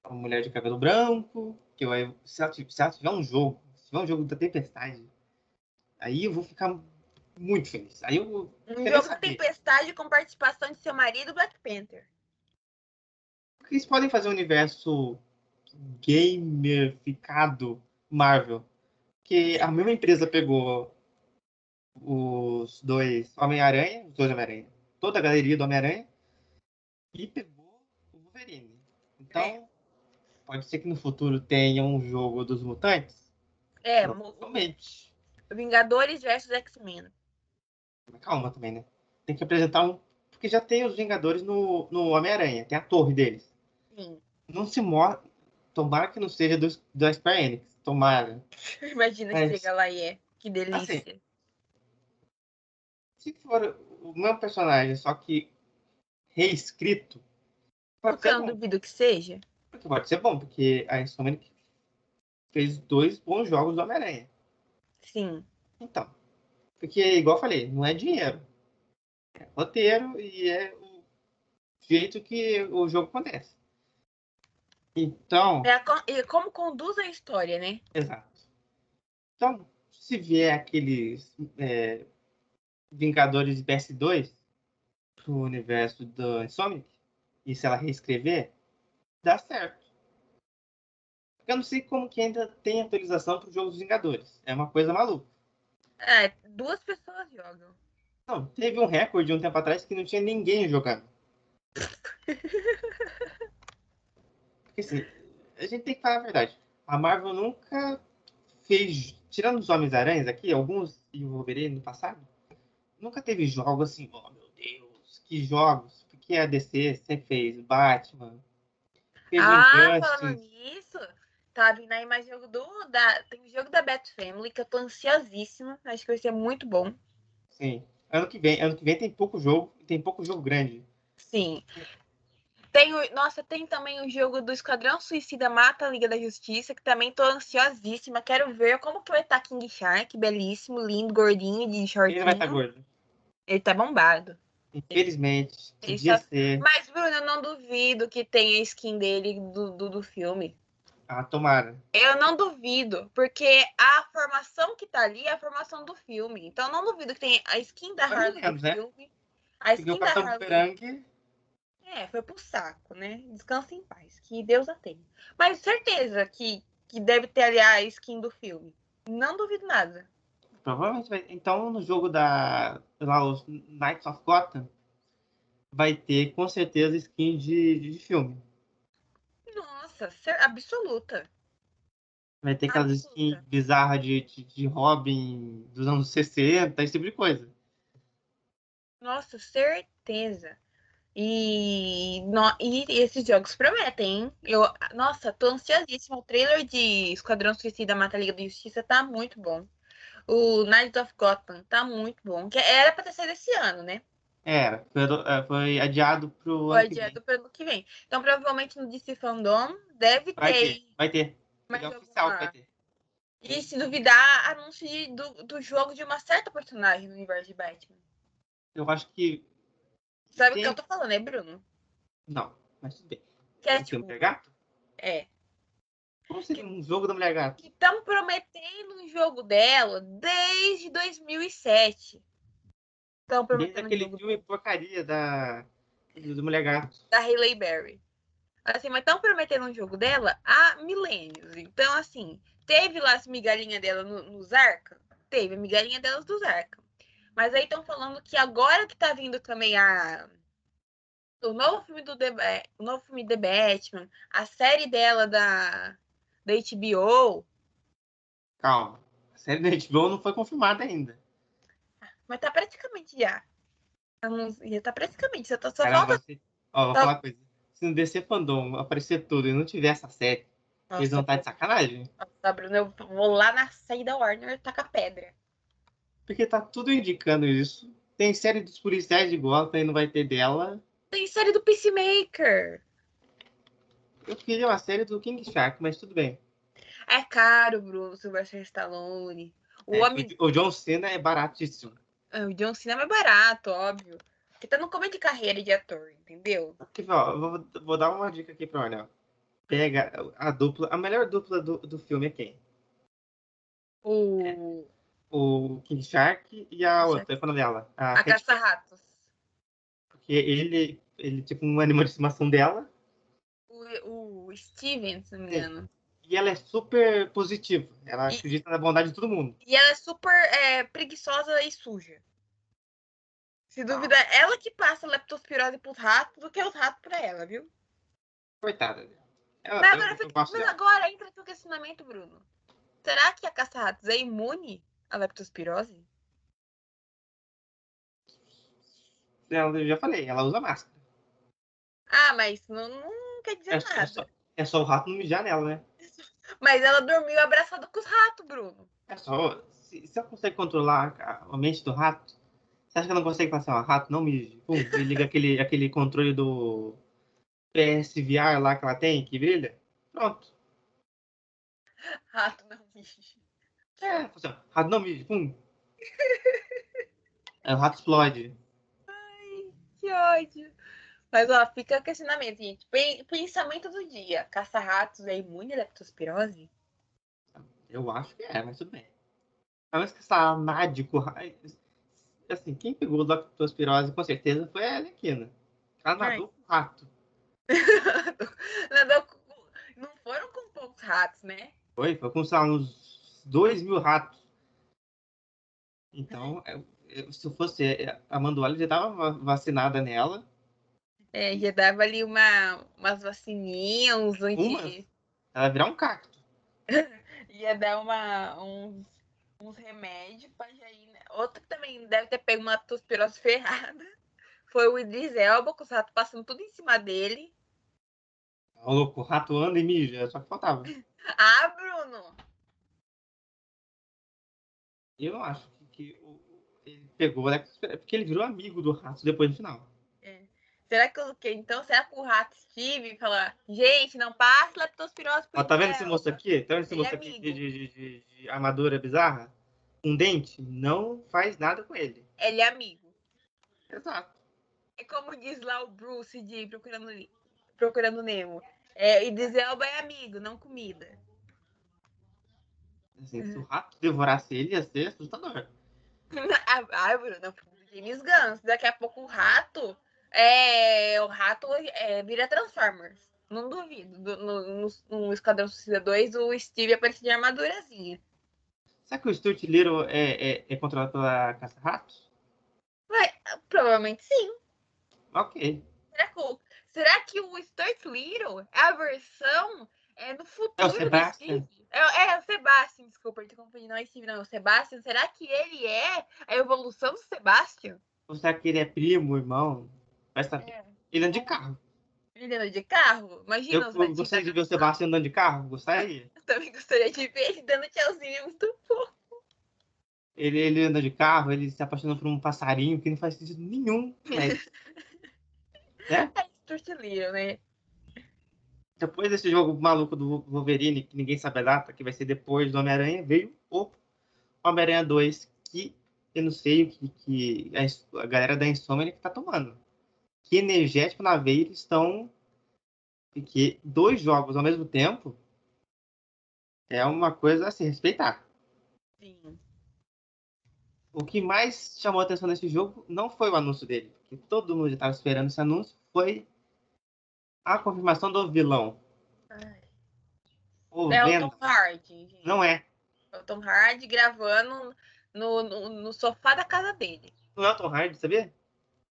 Speaker 1: uma mulher de cabelo branco, que vai, se, ela, se ela tiver um jogo, se tiver um jogo da Tempestade, aí eu vou ficar muito feliz. Aí eu
Speaker 2: Um jogo
Speaker 1: saber.
Speaker 2: Tempestade com participação de seu marido, Black Panther.
Speaker 1: Eles podem fazer um universo gamificado Marvel. Que a mesma empresa pegou os dois Homem-Aranha, os dois Homem-Aranha, toda a galeria do Homem-Aranha, e pegou o Wolverine. Então,
Speaker 2: É.
Speaker 1: pode ser que no futuro tenha um jogo dos mutantes?
Speaker 2: É,
Speaker 1: Provavelmente.
Speaker 2: Vingadores versus X-Men.
Speaker 1: Calma também, né? Tem que apresentar um. Porque já tem os Vingadores no, no Homem-Aranha, tem a torre deles. Não se mostra. Tomara que não seja do, da Square Enix. Tomara.
Speaker 2: Imagina
Speaker 1: É
Speaker 2: que chega lá e é. Que delícia.
Speaker 1: Se for o mesmo personagem, só que reescrito,
Speaker 2: Porque eu não duvido que seja.
Speaker 1: Porque pode ser bom, porque a Insomniac fez dois bons jogos do Homem-Aranha.
Speaker 2: Sim.
Speaker 1: Então. Porque, igual eu falei, não é dinheiro. É roteiro e é o jeito que o jogo acontece. Então,
Speaker 2: É a co- e como conduz a história, né?
Speaker 1: Exato. Então, se vier aqueles é, Vingadores de PS2 pro universo do Insomniac, e se ela reescrever, dá certo. Eu não sei como que ainda tem atualização pro jogo dos Vingadores. É uma coisa maluca.
Speaker 2: É, duas pessoas jogam.
Speaker 1: Não, teve um recorde um tempo atrás que não tinha ninguém jogando. Assim, a gente tem que falar a verdade. A Marvel nunca fez, tirando os Homens-Aranhas aqui, alguns e o Wolverine no passado, nunca teve jogos assim, oh meu Deus, que jogos. Que a DC sempre fez. Batman. Fez
Speaker 2: ah, falando nisso, tá vindo aí mais jogo do. Da, tem jogo da Bat Family que eu tô ansiosíssima. Acho que vai ser muito bom.
Speaker 1: Sim. Ano que vem, ano que vem tem pouco jogo, tem pouco jogo grande.
Speaker 2: Sim. Tem o, nossa, tem também o jogo do Esquadrão Suicida Mata a Liga da Justiça, que também tô ansiosíssima. Quero ver como que vai estar King Shark, belíssimo, lindo, gordinho, de shortinho.
Speaker 1: Ele vai estar gordo.
Speaker 2: Ele tá bombado.
Speaker 1: Infelizmente, podia ser.
Speaker 2: Mas, Bruno, eu não duvido que tenha a skin dele do, do, do filme.
Speaker 1: Ah, tomara.
Speaker 2: Eu não duvido, porque a formação que tá ali é a formação do filme. Então eu não duvido que tenha a skin da Harley do né? filme. A skin da Harley. É, foi pro saco, né? Descansa em paz. Que Deus a tenha. Mas certeza que, que deve ter ali a skin do filme. Não duvido nada.
Speaker 1: Provavelmente vai. Então, no jogo da. Lá, os Knights of Gotham, vai ter com certeza skin de, de filme.
Speaker 2: Nossa, absoluta.
Speaker 1: Vai ter aquelas skins bizarras de, de, de Robin dos anos 60, esse tipo de coisa.
Speaker 2: Nossa, certeza. E, no, e esses jogos prometem, hein? Eu, nossa, tô ansiosíssima. O trailer de Esquadrão Suicida Mata Liga da Justiça tá muito bom. O Night of Gotham tá muito bom. Que era pra ter saído esse ano, né?
Speaker 1: Era, foi, é, foi adiado pro
Speaker 2: foi ano adiado pro ano que vem. Então, provavelmente no DC Fandom deve
Speaker 1: vai
Speaker 2: ter.
Speaker 1: ter. Vai ter. Mas é oficial vai ter.
Speaker 2: E se duvidar, anúncio do, do jogo de uma certa personagem no universo de Batman.
Speaker 1: Eu acho que
Speaker 2: Sabe o que eu tô falando, né, Bruno?
Speaker 1: Não, mas tudo bem.
Speaker 2: Que é, tipo,
Speaker 1: Mulher Gato?
Speaker 2: É.
Speaker 1: Como seria um jogo da Mulher Gato?
Speaker 2: Estão prometendo um jogo dela desde 2007.
Speaker 1: Estão prometendo desde aquele filme porcaria da do Mulher Gato.
Speaker 2: Da Hailey Berry. Assim, mas estão prometendo um jogo dela há milênios. Então, assim, teve lá as migalhinhas dela no, nos Arkham? Teve a migalhinha delas dos Arkham. Mas aí estão falando que agora que tá vindo também a o novo filme do The, o novo filme The Batman, a série dela da da HBO.
Speaker 1: Calma. A série da HBO não foi confirmada ainda.
Speaker 2: Mas tá praticamente já. Já tá praticamente. Você tá só
Speaker 1: Caramba, falta... se... Ó, vou tá... falar uma coisa. Se no DC Fandom aparecer tudo e não tiver essa série, Nossa. eles vão estar tá de sacanagem.
Speaker 2: Nossa, Bruno, eu vou lá na série da Warner tacar pedra.
Speaker 1: Porque tá tudo indicando isso. Tem série dos policiais de Gotham e não vai ter dela.
Speaker 2: Tem série do Peacemaker.
Speaker 1: Eu queria uma série do King Shark, mas tudo bem.
Speaker 2: É caro, Bruno, Sylvester Stallone.
Speaker 1: O, é, homem... o John Cena é baratíssimo.
Speaker 2: É, o John Cena é mais barato, óbvio. Porque tá no começo de carreira de ator, entendeu?
Speaker 1: Aqui, ó, vou, vou, dar uma dica aqui pra Arnel. Pega a dupla, a melhor dupla do, do filme é quem?
Speaker 2: O. É
Speaker 1: o King Shark e a outra, qual é dela?
Speaker 2: A, a Caça-Ratos.
Speaker 1: Porque ele, ele, tipo, um animal de estimação dela.
Speaker 2: O, o Steven, se não me engano.
Speaker 1: E ela é super positiva. Ela e, acredita na bondade de todo mundo.
Speaker 2: E ela é super é, preguiçosa e suja. Se dúvida, ah. ela que passa leptospirose pros ratos do que os ratos pra ela, viu?
Speaker 1: Coitada
Speaker 2: Ela, mas, agora, eu mas agora entra aqui o questionamento, Bruno. Será que a caça-ratos é imune a leptospirose?
Speaker 1: Eu já falei, ela usa máscara.
Speaker 2: Ah, mas não, não quer dizer
Speaker 1: é,
Speaker 2: nada. É
Speaker 1: só, é só, o rato não mijar nela, né?
Speaker 2: Mas ela dormiu abraçada com os ratos, Bruno.
Speaker 1: É só. Se, se ela consegue controlar a, a mente do rato, você acha que ela não consegue passar, ó, rato, não mije? Pum, e liga aquele, aquele controle do PSVR lá que ela tem, que brilha. Pronto.
Speaker 2: Rato não mije.
Speaker 1: É, assim, rato não mija, pum. é, o rato explode.
Speaker 2: Ai, que ódio. Mas, ó, fica o questionamento, gente. Pensamento do dia. Caça-ratos é imune à leptospirose?
Speaker 1: Eu acho que é, mas tudo bem. A menos que essa nádico... Assim, quem pegou leptospirose com certeza foi a Alequina. Ela nadou com rato.
Speaker 2: nadou com... Não foram com poucos ratos, né?
Speaker 1: Foi, foi com, sei lá, uns 2 mil ratos. Então, se eu fosse a Manduala, já estava vacinada nela.
Speaker 2: É, já dava ali uma, umas vacininhas, uns
Speaker 1: anti... Uma? Ela ia virar um cacto.
Speaker 2: ia dar uma, uns, uns remédios para ir... Né? Outra que também deve ter pego uma tospirose ferrada foi o Idris Elba, com os ratos passando tudo em cima dele.
Speaker 1: Ô, louco, o rato anda e mija, só que faltava.
Speaker 2: Ah, Bruno!
Speaker 1: Eu não acho que, que o- ele pegou, né? Porque ele virou amigo do rato depois no final.
Speaker 2: Será que o quê? Então, será que o rato Steve fala, gente, não passa leptospirose pro
Speaker 1: Ó, tá vendo esse
Speaker 2: Elba"?
Speaker 1: moço aqui? Tá vendo esse
Speaker 2: Ele é
Speaker 1: moço aqui de, de, de- de armadura bizarra? Um dente? Não faz nada com ele.
Speaker 2: Ele é amigo.
Speaker 1: Exato.
Speaker 2: É como diz lá o Bruce de Procurando, Procurando Nemo. É, Idris Elba é amigo, não comida.
Speaker 1: Assim,
Speaker 2: Uhum.
Speaker 1: Se o rato devorasse ele, ia ser assustador.
Speaker 2: Ai, Bruno, James Guns. Daqui a pouco o rato. É, o rato é, vira Transformers. Não duvido. Do- No, no, no Esquadrão Suicida 2, o Steve aparece de armadurazinha.
Speaker 1: Será que o Stuart Little é, é, é controlado pela caça-ratos?
Speaker 2: Provavelmente sim.
Speaker 1: Ok.
Speaker 2: Será que o, será que o Stuart Little é a versão é, no futuro do
Speaker 1: Sebastian.
Speaker 2: Steve? É, é o Sebastian, desculpa, eu tô confundindo. Não é Steve, não. É o Sebastian. Será que ele é a evolução do Sebastian?
Speaker 1: Ou será que ele é primo, irmão? Vai saber.
Speaker 2: É.
Speaker 1: Ele anda de carro.
Speaker 2: Ele anda de carro? Imagina
Speaker 1: Eu,
Speaker 2: os
Speaker 1: eu gostaria de ver o Sebastião andando de carro. Gostaria.
Speaker 2: Eu também gostaria de ver ele dando tchauzinho. É muito fofo.
Speaker 1: Ele, ele anda de carro, ele se apaixona por um passarinho que não faz sentido nenhum. Mas, né?
Speaker 2: É Stuart né?
Speaker 1: Depois desse jogo maluco do Wolverine, que ninguém sabe a data, que vai ser depois do Homem-Aranha, veio o Homem-Aranha 2, que eu não sei o que, que a, a galera da Insomnia que tá tomando. Que energético na veia eles estão. Porque dois jogos ao mesmo tempo é uma coisa a se respeitar.
Speaker 2: Sim.
Speaker 1: O que mais chamou a atenção nesse jogo não foi o anúncio dele, porque todo mundo já estava esperando esse anúncio, foi a confirmação do vilão. O
Speaker 2: É o
Speaker 1: Venom.
Speaker 2: Tom Hardy, gente.
Speaker 1: Não é.
Speaker 2: É o Tom Hardy gravando no, no, no sofá da casa dele.
Speaker 1: Não é o Tom Hardy, sabia?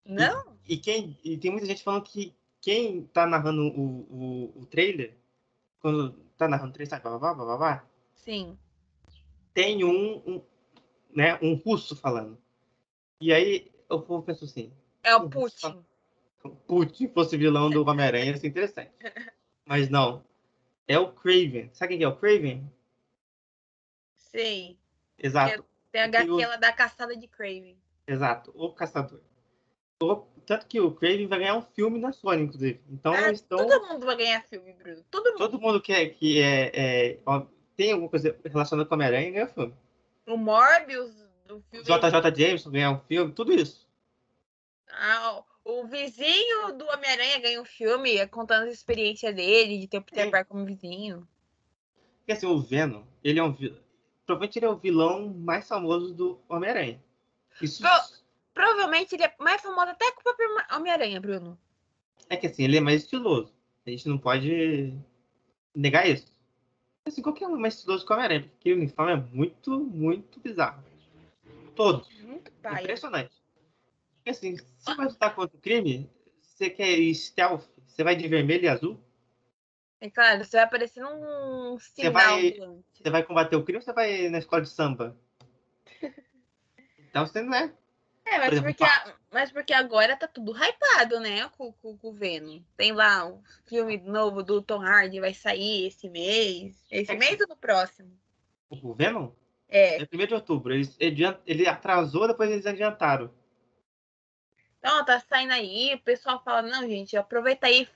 Speaker 2: Não?
Speaker 1: E, quem, e tem muita gente falando que quem tá narrando o, o, o trailer, quando tá narrando o trailer, sabe, babá, babá,
Speaker 2: Sim.
Speaker 1: tem um, um, né, um russo falando. E aí o povo pensou assim,
Speaker 2: É o. Putin.
Speaker 1: Putin fosse vilão do Homem-Aranha, ia ser interessante. Mas não. É o Craven. Sabe quem é o Craven?
Speaker 2: Sei.
Speaker 1: Exato,
Speaker 2: Tem a
Speaker 1: Tem o-
Speaker 2: aquela da caçada de Craven.
Speaker 1: exato. O Caçador. O- tanto que o Craven vai ganhar um filme na Sony, inclusive. Então
Speaker 2: Ah,
Speaker 1: estão.
Speaker 2: Todo mundo vai ganhar filme, Bruno. Todo mundo.
Speaker 1: Todo mundo que, é, que é, é, tem alguma coisa relacionada com o Homem-Aranha ganha filme.
Speaker 2: O Morbius do filme.
Speaker 1: JJ Jameson ganhar um filme, tudo isso.
Speaker 2: Ah, o vizinho do Homem-Aranha ganha um filme contando a experiência dele, de ter o Peter. Parker como vizinho.
Speaker 1: Porque assim, o Venom, ele é um vilão. Provavelmente ele é o vilão mais famoso do Homem-Aranha. Isso
Speaker 2: Pro- Provavelmente ele é mais famoso até que o próprio Homem-Aranha, Bruno.
Speaker 1: é que assim, ele é mais estiloso. A gente não pode negar isso. Assim, qualquer um é mais estiloso que o Homem-Aranha, porque aquele uniforme é muito, muito bizarro. Todo.
Speaker 2: Muito pai.
Speaker 1: Impressionante. Porque assim, se você vai lutar contra o crime, você quer stealth, você vai de vermelho e azul,
Speaker 2: É claro, você vai aparecer num sinal
Speaker 1: vai-
Speaker 2: ambulante.
Speaker 1: você vai combater o crime ou você vai na escola de samba? Então você não é.
Speaker 2: É, mas
Speaker 1: por exemplo,
Speaker 2: porque, a- mas porque agora tá tudo hypado, né? Com, com, com o Venom. Tem lá um filme novo do Tom Hardy, vai sair esse mês. Esse
Speaker 1: É que-
Speaker 2: mês ou no próximo?
Speaker 1: O Venom
Speaker 2: É.
Speaker 1: é 1 de outubro. Eles, adiant- ele atrasou, depois eles adiantaram.
Speaker 2: Então, tá saindo aí, o pessoal fala, não, gente, aproveita aí,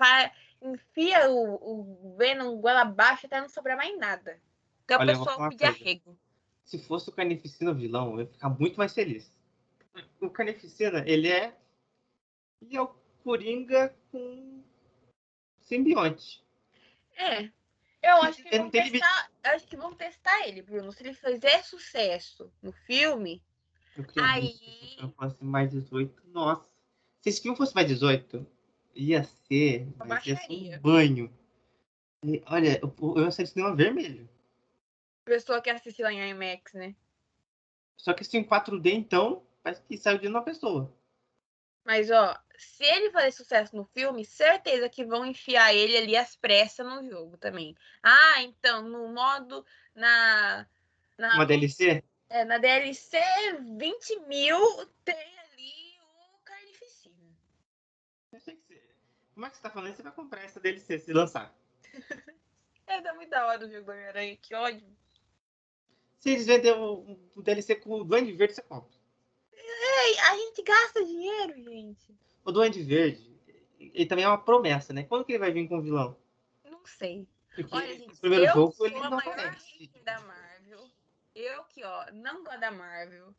Speaker 2: enfia o, o Venom goela abaixo até não sobrar mais nada. Então
Speaker 1: Olha,
Speaker 2: o pessoal pedir arrego.
Speaker 1: Se fosse o Carnificina vilão, eu ia ficar muito mais feliz. O Carnificina, ele é. Ele é o Coringa com simbionte.
Speaker 2: É. Eu acho que vão testar. Acho que vão testar ele, Bruno. Se ele fizer sucesso no filme,
Speaker 1: Eu
Speaker 2: Aí-
Speaker 1: eu fosse mais 18. Nossa. Se esse filme fosse mais 18, ia ser. Ia ser um banho. E, olha, eu, eu sair do cinema vermelho.
Speaker 2: pessoa assistir lá em IMAX, né?
Speaker 1: Só que esse em 4D, então, parece que saiu de uma pessoa.
Speaker 2: Mas, ó, se ele fazer sucesso no filme, certeza que vão enfiar ele ali às pressas no jogo também. Ah, então, no modo. Na. na
Speaker 1: Uma DLC?
Speaker 2: É, na DLC 20 mil tem ali o Carnificina.
Speaker 1: Como é que você tá falando? Você vai comprar essa DLC se lançar.
Speaker 2: É, dá muito da hora o jogo do Homem-Aranha, que ódio.
Speaker 1: Se eles venderem o, o DLC com o Duende Verde, você compra.
Speaker 2: Ei, a gente gasta dinheiro, gente.
Speaker 1: O Duende Verde, ele também é uma promessa, né? Quando que ele vai vir com o vilão?
Speaker 2: Não sei.
Speaker 1: Porque
Speaker 2: Olha, gente,
Speaker 1: primeiro
Speaker 2: eu
Speaker 1: jogo
Speaker 2: sou
Speaker 1: ele
Speaker 2: a
Speaker 1: não
Speaker 2: maior da Marvel. Eu que, ó, não gosto da Marvel.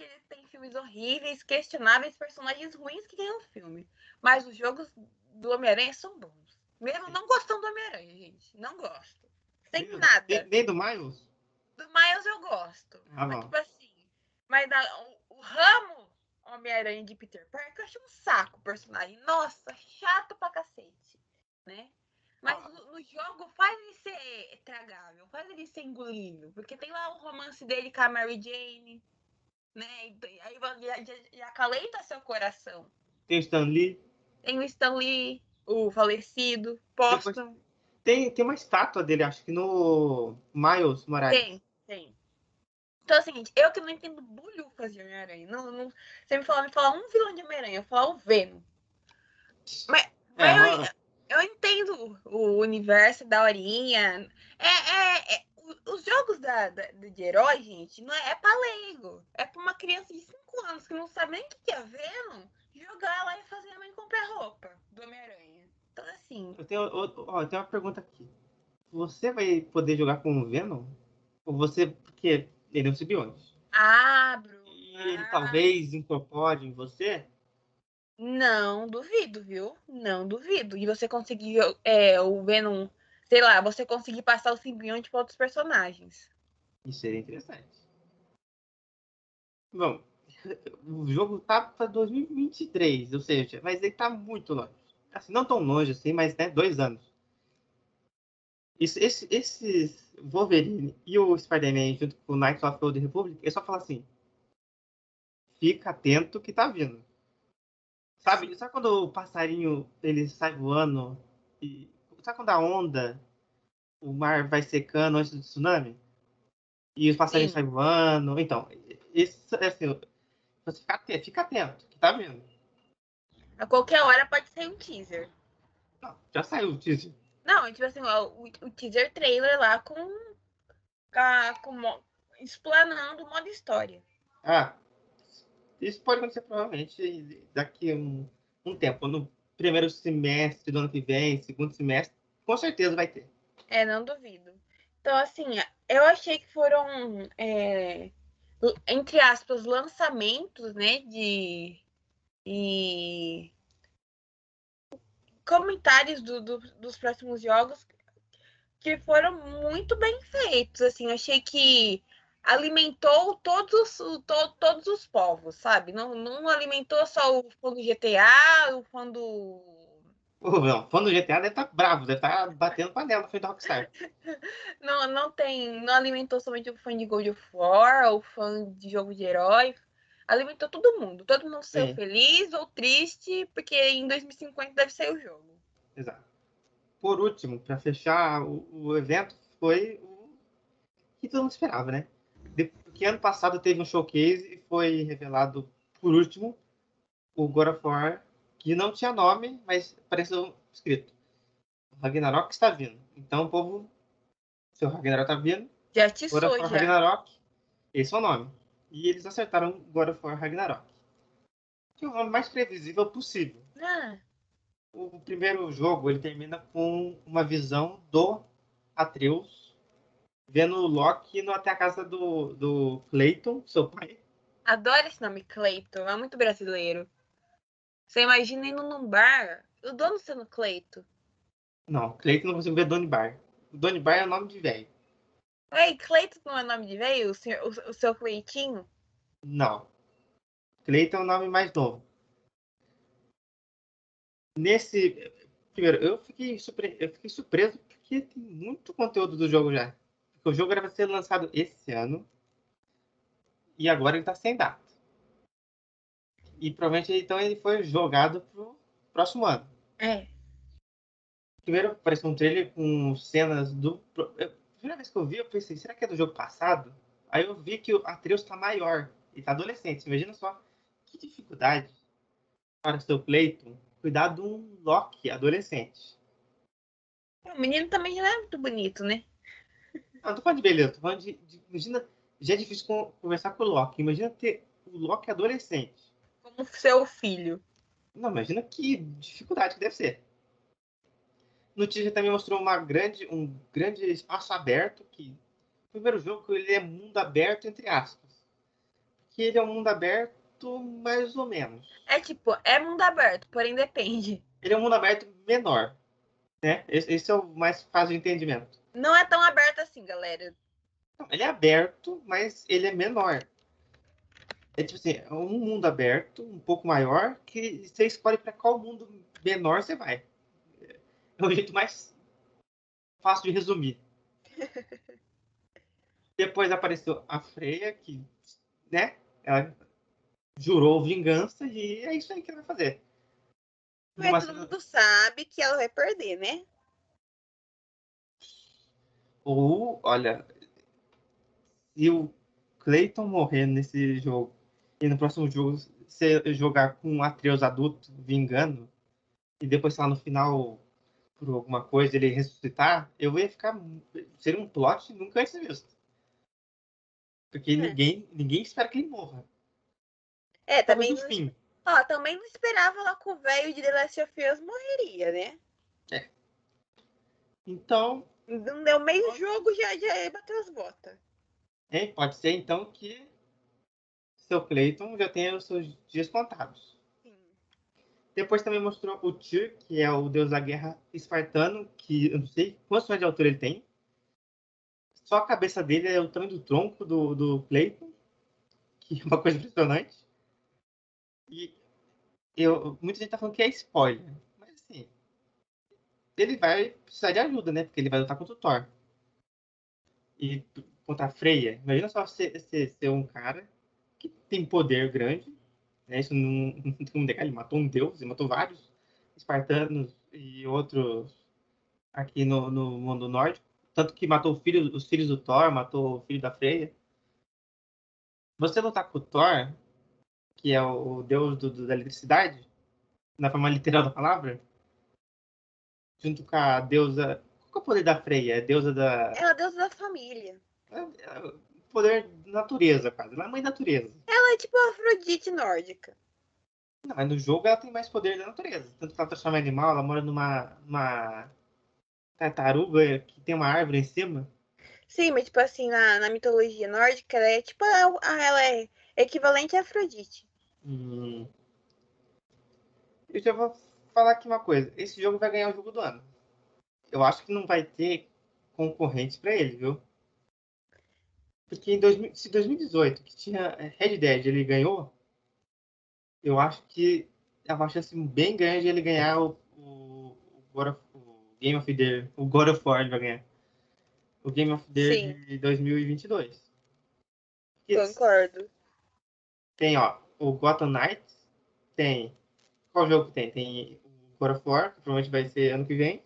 Speaker 2: Acho que ele tem filmes horríveis, questionáveis, personagens ruins que ganham filme. Mas os jogos do Homem-Aranha são bons. Mesmo não gostando do Homem-Aranha, gente. Não gosto. Sem
Speaker 1: Nem-
Speaker 2: nada.
Speaker 1: Nem, nem do Miles?
Speaker 2: Do Miles eu gosto.
Speaker 1: Ah,
Speaker 2: Mas, tipo assim, mas da- o, o ramo Homem-Aranha de Peter Parker, eu achei um saco o personagem. Nossa, chato pra cacete, né? Mas
Speaker 1: Ah.
Speaker 2: no, no jogo faz ele ser tragável, faz ele ser engolível. Porque tem lá o romance dele com a Mary Jane, né? E tem- aí já, já, já acalenta seu coração.
Speaker 1: Tem o Stan Lee.
Speaker 2: Tem o Stan Lee, o falecido, posto.
Speaker 1: Tem, tem uma estátua dele, acho que no Miles Morales.
Speaker 2: Tem, tem. Então, é o seguinte, eu que não entendo bulhufas de Homem-Aranha. Não, não, você me fala, me fala um vilão de Homem-Aranha, eu falar o Venom. Mas,
Speaker 1: É,
Speaker 2: mas eu, eu entendo o universo da horinha. É, é, é- os jogos da, da- de herói, gente, não é, é pra leigo. É pra uma criança de 5 anos que não sabe nem o que que é Venom, jogar lá e fazer a mãe comprar roupa do Homem-Aranha. Então, assim,
Speaker 1: eu, tenho, ó, ó, eu tenho uma pergunta aqui. Você vai poder jogar com o Venom? Ou você. Porque ele é um simbionte.
Speaker 2: abro.
Speaker 1: E ele
Speaker 2: ah,
Speaker 1: talvez incorpore em você?
Speaker 2: Não duvido, viu? Não duvido. E você conseguir é, o Venom, sei lá, você conseguir passar o simbionte para outros personagens.
Speaker 1: Isso seria interessante. Bom, o jogo tá para 2023, ou seja, mas ele tá muito longe. Assim, não tão longe assim, mas né, dois anos. Isso, esse, esses Wolverine e o Spider-Man junto com o Knights of the Old Republic, eu só falo assim: fica atento que tá vindo. Sabe, sabe quando o passarinho ele sai voando? E, sabe quando a onda, o mar vai secando antes do tsunami? E os passarinhos saem voando? Então, isso é assim, você fica atento, fica atento, que tá vindo.
Speaker 2: A qualquer hora pode sair um teaser.
Speaker 1: Não, já saiu o teaser.
Speaker 2: Não, tipo assim, ó, o, o teaser trailer lá com. com, a- com explanando o modo história.
Speaker 1: Ah, isso pode acontecer provavelmente daqui a um, um tempo. No primeiro semestre do ano que vem, segundo semestre, com certeza vai ter.
Speaker 2: É, não duvido. Então, assim, eu achei que foram, é, entre aspas, lançamentos, né, de. E comentários do- do- dos próximos jogos que foram muito bem feitos. Assim, achei que alimentou todos, os- to- todos os povos, sabe? Não, não alimentou só o fã do GTA, o fã do.
Speaker 1: Não, fã do GTA deve estar bravo, deve estar batendo panela da Rockstar.
Speaker 2: Não, não tem. Não alimentou somente o fã de God of War, o fã de jogo de herói. Alimentou todo mundo. Todo mundo saiu
Speaker 1: Sim.
Speaker 2: feliz ou triste, porque em 2050 deve sair o jogo.
Speaker 1: Exato. Por último, para fechar o, o evento, foi o que todo mundo esperava, né? Porque ano passado teve um showcase e foi revelado, por último, o God of War, que não tinha nome, mas apareceu escrito. Ragnarok está vindo. Então o povo, seu Ragnarok está vindo,
Speaker 2: Já
Speaker 1: God
Speaker 2: atiçou,
Speaker 1: of War. Ragnarok, esse é o nome. E eles acertaram God of War Ragnarok. Que é o nome mais previsível possível.
Speaker 2: Ah,
Speaker 1: O primeiro jogo ele termina com uma visão do Atreus vendo o Loki indo até a casa do, do Clayton, seu pai.
Speaker 2: adoro esse nome, Cleiton. É muito brasileiro. Você imagina indo num bar, o dono sendo Cleito.
Speaker 1: Não, Clayton não consigo ver Donnie Bar. Donnie Bar é o nome de velho.
Speaker 2: Ei, Cleito não é nome de velho? O, senhor- o- o seu Cleitinho?
Speaker 1: Não. Clayton é o nome mais novo. Nesse. Primeiro, eu fiquei, surpre... eu fiquei surpreso porque tem muito conteúdo do jogo já. Porque o jogo era para ser lançado esse ano. E agora ele tá sem data. E provavelmente então ele foi jogado pro próximo ano.
Speaker 2: É.
Speaker 1: Primeiro apareceu um trailer com cenas do. eu- A primeira vez que eu vi, eu pensei, será que é do jogo passado? Aí eu vi que o Atreus tá maior. Ele tá adolescente. Imagina só que dificuldade para o seu Clayton cuidar de um Loki adolescente.
Speaker 2: O menino também não é muito bonito, né?
Speaker 1: Não, tô falando de beleza, tô falando de. de imagina, já é difícil con- conversar com o Loki. Imagina ter o Loki adolescente.
Speaker 2: Como seu filho.
Speaker 1: Não, imagina que dificuldade que deve ser. No teaser também mostrou uma grande, um grande espaço aberto que o primeiro jogo ele é mundo aberto entre aspas. Que ele é um mundo aberto mais ou menos.
Speaker 2: É tipo, é mundo aberto, porém depende.
Speaker 1: Ele é um mundo aberto menor, né? Esse, esse é o mais fácil de entendimento.
Speaker 2: Não é tão aberto assim, galera.
Speaker 1: Ele é aberto, mas ele é menor. É tipo assim, é um mundo aberto, um pouco maior, que você escolhe para qual mundo menor você vai. É o jeito mais fácil de resumir. Depois apareceu a Freya, que, né, ela jurou vingança e é isso aí que ela vai fazer. Numa
Speaker 3: Mas todo mundo sabe que ela vai perder, né?
Speaker 1: Ou, olha, se o Clayton morrer nesse jogo e no próximo jogo você jogar com um Atreus adulto vingando e depois lá no final por alguma coisa ele ressuscitar, eu ia ficar seria um plot nunca antes visto. Porque ninguém ninguém espera que ele morra.
Speaker 3: É,
Speaker 1: Talvez
Speaker 3: também,
Speaker 1: no fim.
Speaker 3: ó, também não esperava lá que o velho de The Last of Us morreria, né?
Speaker 1: Então,
Speaker 3: Não deu meio jogo, já, já bateu as botas.
Speaker 1: hein, pode ser então que seu Clayton já tenha os seus dias contados.
Speaker 3: Sim.
Speaker 1: Depois também mostrou o Tyr, que é o deus da guerra espartano, que eu não sei quantos metros de altura ele tem. Só a cabeça dele é o tamanho do tronco do, do Clayton, que é uma coisa impressionante. E eu, muita gente tá falando que é spoiler, ele vai precisar de ajuda, né? Porque ele vai lutar contra o Thor. E contra a Freya. Imagina só você, você ser um cara que tem poder grande, né? Isso não, não tem como negar. Ele matou um deus, ele matou vários espartanos e outros aqui no, no mundo nórdico. Tanto que matou filho, os filhos do Thor, matou o filho da Freya. Você lutar com o Thor, que é o, o deus do- do- da eletricidade, na forma literal da palavra, junto com a deusa. Qual que é o poder da Freya? É a deusa da.
Speaker 3: Ela é a deusa da família.
Speaker 1: é- é poder da natureza, quase. Ela é mãe natureza.
Speaker 3: Ela é tipo a Afrodite nórdica.
Speaker 1: Não, mas no jogo ela tem mais poder da natureza. Tanto que ela transforma em animal, ela mora numa, numa tartaruga que tem uma árvore em cima.
Speaker 3: Sim, mas tipo assim, na, na mitologia nórdica, ela é tipo a, a- ela é equivalente a Afrodite.
Speaker 1: Hum. Eu já vou falar aqui uma coisa. Esse jogo vai ganhar o jogo do ano. Eu acho que não vai ter concorrentes para ele, viu? Porque em 2000, se 2018, que tinha é, Red Dead, ele ganhou, eu acho que é uma chance bem grande de ele ganhar o, o, o of- o Game of the Year. O God of War ele vai ganhar. O Game of the Year
Speaker 3: Sim.
Speaker 1: de 2022. Porque
Speaker 3: Concordo.
Speaker 1: tem, ó, o Gotham Knights, tem. Qual jogo que tem? Tem God of War, que provavelmente vai ser ano que vem.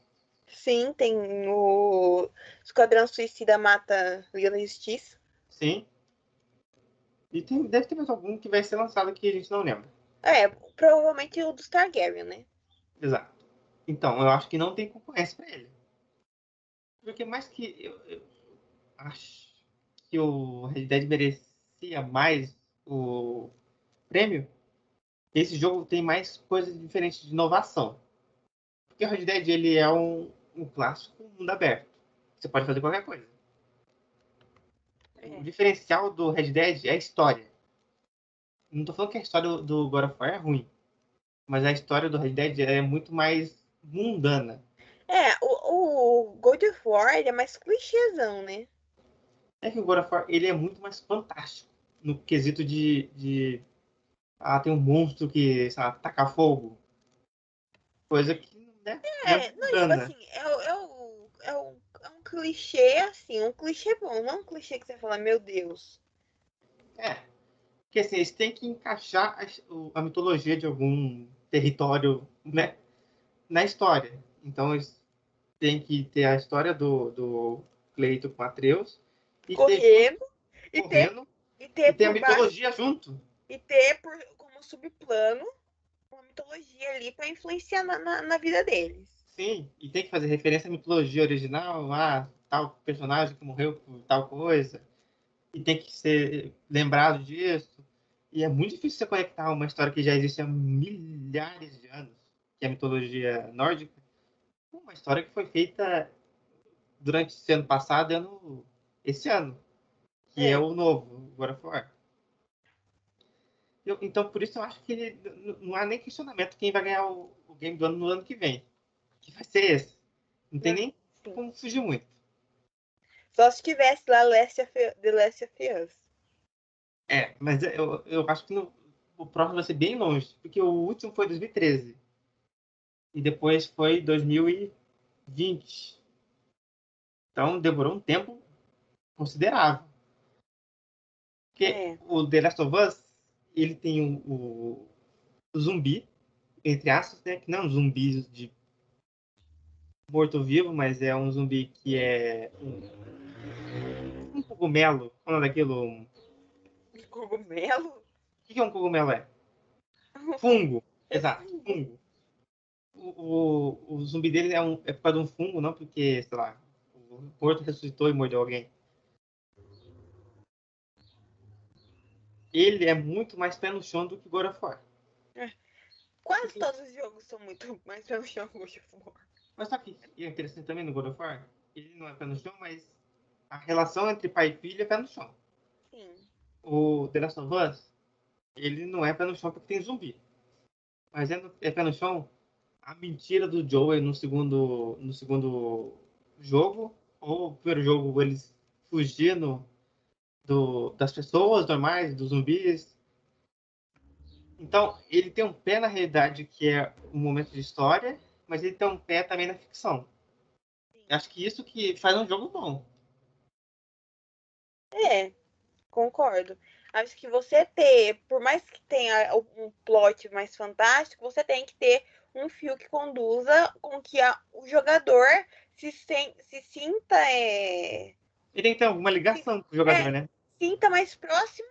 Speaker 3: Sim, tem o Esquadrão Suicida mata Liga da Justiça.
Speaker 1: Sim. E tem, deve ter mais algum que vai ser lançado que a gente não lembra.
Speaker 3: É, provavelmente o dos Targaryen, né?
Speaker 1: Exato. Então, eu acho que não tem concorrência para ele. Porque mais que eu, eu acho que o Red Dead merecia mais o prêmio, esse jogo tem mais coisas diferentes de inovação. Porque o Red Dead ele é um, um clássico mundo aberto. Você pode fazer qualquer coisa.
Speaker 3: É.
Speaker 1: O diferencial do Red Dead é a história. Não tô falando que a história do, do God of War é ruim. Mas a história do Red Dead é muito mais mundana.
Speaker 3: É, o, o God of War ele é mais clichêzão, né?
Speaker 1: É que o God of War ele é muito mais fantástico. No quesito de. de ah, tem um monstro que, sei lá, taca fogo. Coisa que, né?
Speaker 3: É, não, tipo
Speaker 1: mundana.
Speaker 3: assim, é, o- é, o- é, o- é um clichê, assim, um clichê bom, não um clichê que você fala, meu Deus.
Speaker 1: É. Porque assim, eles têm que encaixar a, a mitologia de algum território, né? Na história. Então eles têm que ter a história do, do Cleito com Atreus. E ter,
Speaker 3: Correndo, e ter,
Speaker 1: correndo,
Speaker 3: e ter
Speaker 1: e ter a
Speaker 3: por baixo,
Speaker 1: mitologia junto.
Speaker 3: e ter por, como subplano
Speaker 2: mitologia ali pra influenciar na, na, na vida deles.
Speaker 1: Sim, e tem que fazer referência à mitologia original, ah, tal personagem que morreu por tal coisa, e tem que ser lembrado disso. E é muito difícil você conectar uma história que já existe há milhares de anos, que é a mitologia nórdica, com uma história que foi feita durante esse ano passado e ano, esse ano, que é,
Speaker 2: É.
Speaker 1: o novo, God of War. Eu- então, por isso eu acho que não há nem questionamento quem vai ganhar o, o game do ano no ano que vem. Que vai ser esse. Não tem nem
Speaker 2: sim.
Speaker 1: como fugir muito.
Speaker 2: Só se tivesse lá Last of, The Last of Us.
Speaker 1: É, mas eu, eu acho que no- o próximo vai ser bem longe, porque o último foi 2013. E depois foi 2020. Então demorou um tempo considerável. Porque
Speaker 2: É.
Speaker 1: o The Last of Us, ele tem o, o- o zumbi, entre aspas, né? Que não é um zumbi de morto-vivo, mas é um zumbi que é um, um cogumelo. Qual é daquilo? Um-
Speaker 2: Cogumelo?
Speaker 1: O que que é um cogumelo? É? Fungo. Exato, fungo. O, o, o zumbi dele é, um, é por causa de um fungo, não porque, sei lá, o morto ressuscitou e mordeu alguém. Ele é muito mais pé no chão do que God of War.
Speaker 2: Quase todos os jogos são muito mais pelo chão que o God of War.
Speaker 1: Mas só que é interessante também no God of War, ele não é pé no chão, mas a relação entre pai e filho é pé no chão.
Speaker 2: Sim.
Speaker 1: O The Last of Us, ele não é pé no chão porque tem zumbi. Mas é, no- é pé no chão a mentira do Joel no segundo, no segundo jogo, ou no primeiro jogo eles fugindo do, das pessoas normais, dos zumbis. Então, ele tem um pé na realidade que é um momento de história, mas ele tem um pé também na ficção. Acho que isso que faz um jogo bom.
Speaker 2: É, concordo. Acho que você ter, por mais que tenha um plot mais fantástico, você tem que ter um fio que conduza com que a- o jogador se, sen- se sinta, é,
Speaker 1: Ele tem que ter alguma ligação com o jogador,
Speaker 2: É.
Speaker 1: né?
Speaker 2: Sinta mais próximo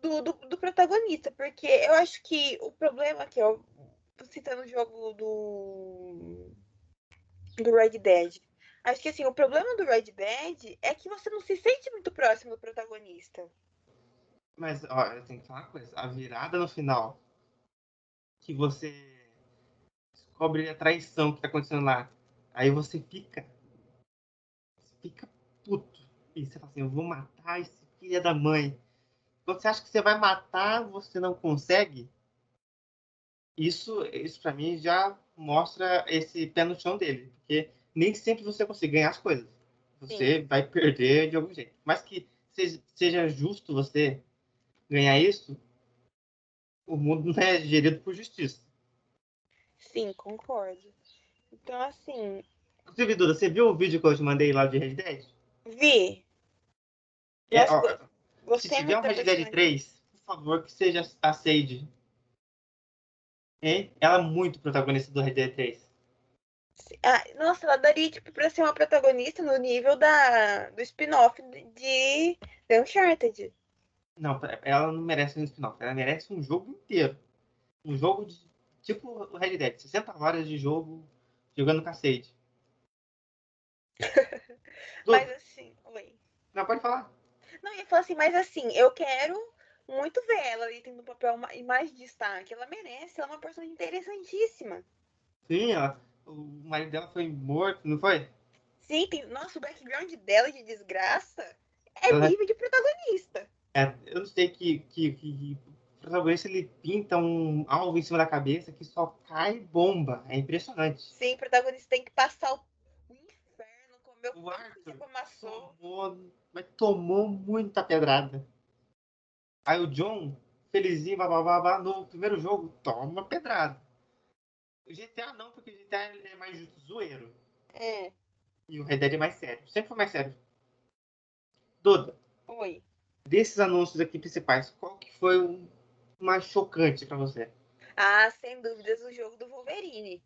Speaker 2: do, do, do protagonista. Porque eu acho que o problema que eu citando o jogo do, do Red Dead. Acho que assim, o problema do Red Dead é que você não se sente muito próximo do protagonista.
Speaker 1: Mas, ó, eu tenho que falar uma coisa. A virada no final, que você descobre a traição que tá acontecendo lá, aí você fica, você fica puto. E você fala assim, eu vou matar esse filho da mãe. Você acha que você vai matar, você não consegue. Isso, isso para mim já mostra esse pé no chão dele, porque nem sempre você consegue ganhar as coisas. Você vai perder de algum jeito. Mas que seja, justo você ganhar isso, o mundo não é gerido por justiça.
Speaker 2: Sim, concordo. Então, assim,
Speaker 1: Inclusive, Duda, você viu o vídeo que eu te mandei lá de Red Dead?
Speaker 2: vi.
Speaker 1: É,
Speaker 2: Nossa,
Speaker 1: ó, se tiver um Red Dead
Speaker 2: personagem.
Speaker 1: 3, por favor, que seja a Sage. Hein? Ela é muito protagonista do Red Dead 3.
Speaker 2: Ah, nossa, ela daria, tipo, pra ser uma protagonista no nível da, do spin-off de The Uncharted.
Speaker 1: Não, ela não merece um spin-off. Ela merece um jogo inteiro. Um jogo de. Tipo o Red Dead, 60 horas de jogo jogando cacete. Duda,
Speaker 2: Mas assim, oi.
Speaker 1: não, pode falar.
Speaker 2: Não, ia falar assim, mas assim, eu quero muito ver ela ali tendo um papel ma- mais de destaque. Ela merece, ela é uma personagem interessantíssima.
Speaker 1: Sim, ela, o marido dela foi morto, não foi?
Speaker 2: Sim, tem, nossa, o background dela de desgraça é
Speaker 1: Ela-
Speaker 2: nível de protagonista.
Speaker 1: É, eu não sei que, que, que o protagonista ele pinta um alvo em cima da cabeça que só cai bomba. É impressionante.
Speaker 2: Sim, o protagonista tem que passar o, inferno, comer o
Speaker 1: O Arthur
Speaker 2: que amassou.
Speaker 1: Tomou, mas tomou muita pedrada. Aí o John, felizinho, babá, no primeiro jogo, toma pedrada. O GTA não, porque o GTA é mais zoeiro.
Speaker 2: É.
Speaker 1: E o Red Dead é mais sério. Sempre foi mais sério. Duda,
Speaker 2: Oi.
Speaker 1: desses anúncios aqui principais, qual que foi o mais chocante pra você?
Speaker 2: Ah, sem dúvidas, o jogo do Wolverine.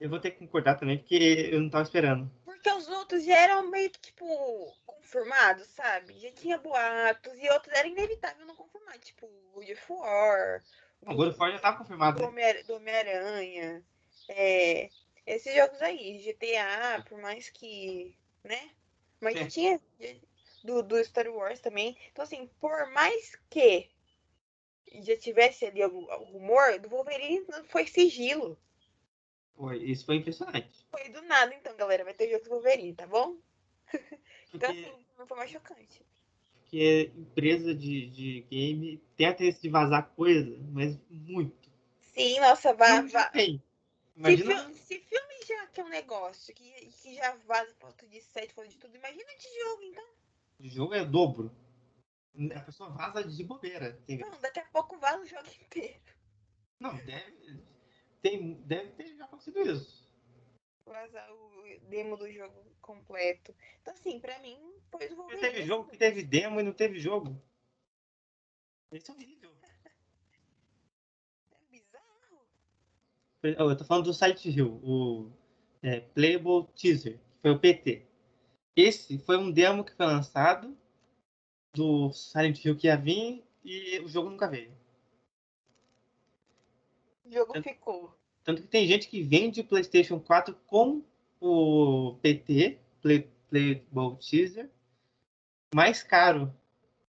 Speaker 1: Eu vou ter que concordar também, porque eu não tava esperando.
Speaker 2: Porque os outros já eram meio que, tipo, confirmados, sabe? Já tinha boatos e outros era inevitável não confirmar. Tipo, God of War,
Speaker 1: O God of War já tava confirmado.
Speaker 3: do
Speaker 1: né?
Speaker 3: Homem-Aranha. é, esses jogos aí, GTA, por mais que. né? Mas já
Speaker 1: É.
Speaker 3: tinha do, do Star Wars também. Então, assim, por mais que já tivesse ali algum, algum rumor, do Wolverine foi sigilo.
Speaker 1: Foi, isso foi impressionante.
Speaker 3: Foi do nada, então, galera. Vai ter jogo do Wolverine, tá bom? Então, assim, não foi mais chocante.
Speaker 1: porque empresa de, de game tem a tendência de vazar coisa, mas muito.
Speaker 3: Sim, nossa, vá.
Speaker 1: Filme
Speaker 3: vá.
Speaker 1: tem.
Speaker 3: Se,
Speaker 1: Imagina
Speaker 3: fil- se filme já que é um negócio que, que já vaza foto de set, foto de tudo, imagina de jogo, então.
Speaker 1: o jogo é dobro. A pessoa vaza de bobeira.
Speaker 3: Não, daqui a pouco vaza o jogo inteiro.
Speaker 1: Não, deve, tem, deve ter já acontecido isso.
Speaker 3: Vazar o demo do jogo completo. Então, assim, pra mim, o
Speaker 1: Porque
Speaker 3: Wolverine.
Speaker 1: teve jogo que teve demo e não teve jogo. Isso é horrível.
Speaker 3: É bizarro.
Speaker 1: Eu tô falando do Site Hill, o é, Playable Teaser, que foi o PT. Esse foi um demo que foi lançado do Silent Hill que ia vir e o jogo nunca veio.
Speaker 3: O jogo
Speaker 1: Eu-
Speaker 3: ficou.
Speaker 1: Tanto que tem gente que vende o PlayStation 4 com o PT, Play, Playable Teaser, mais caro.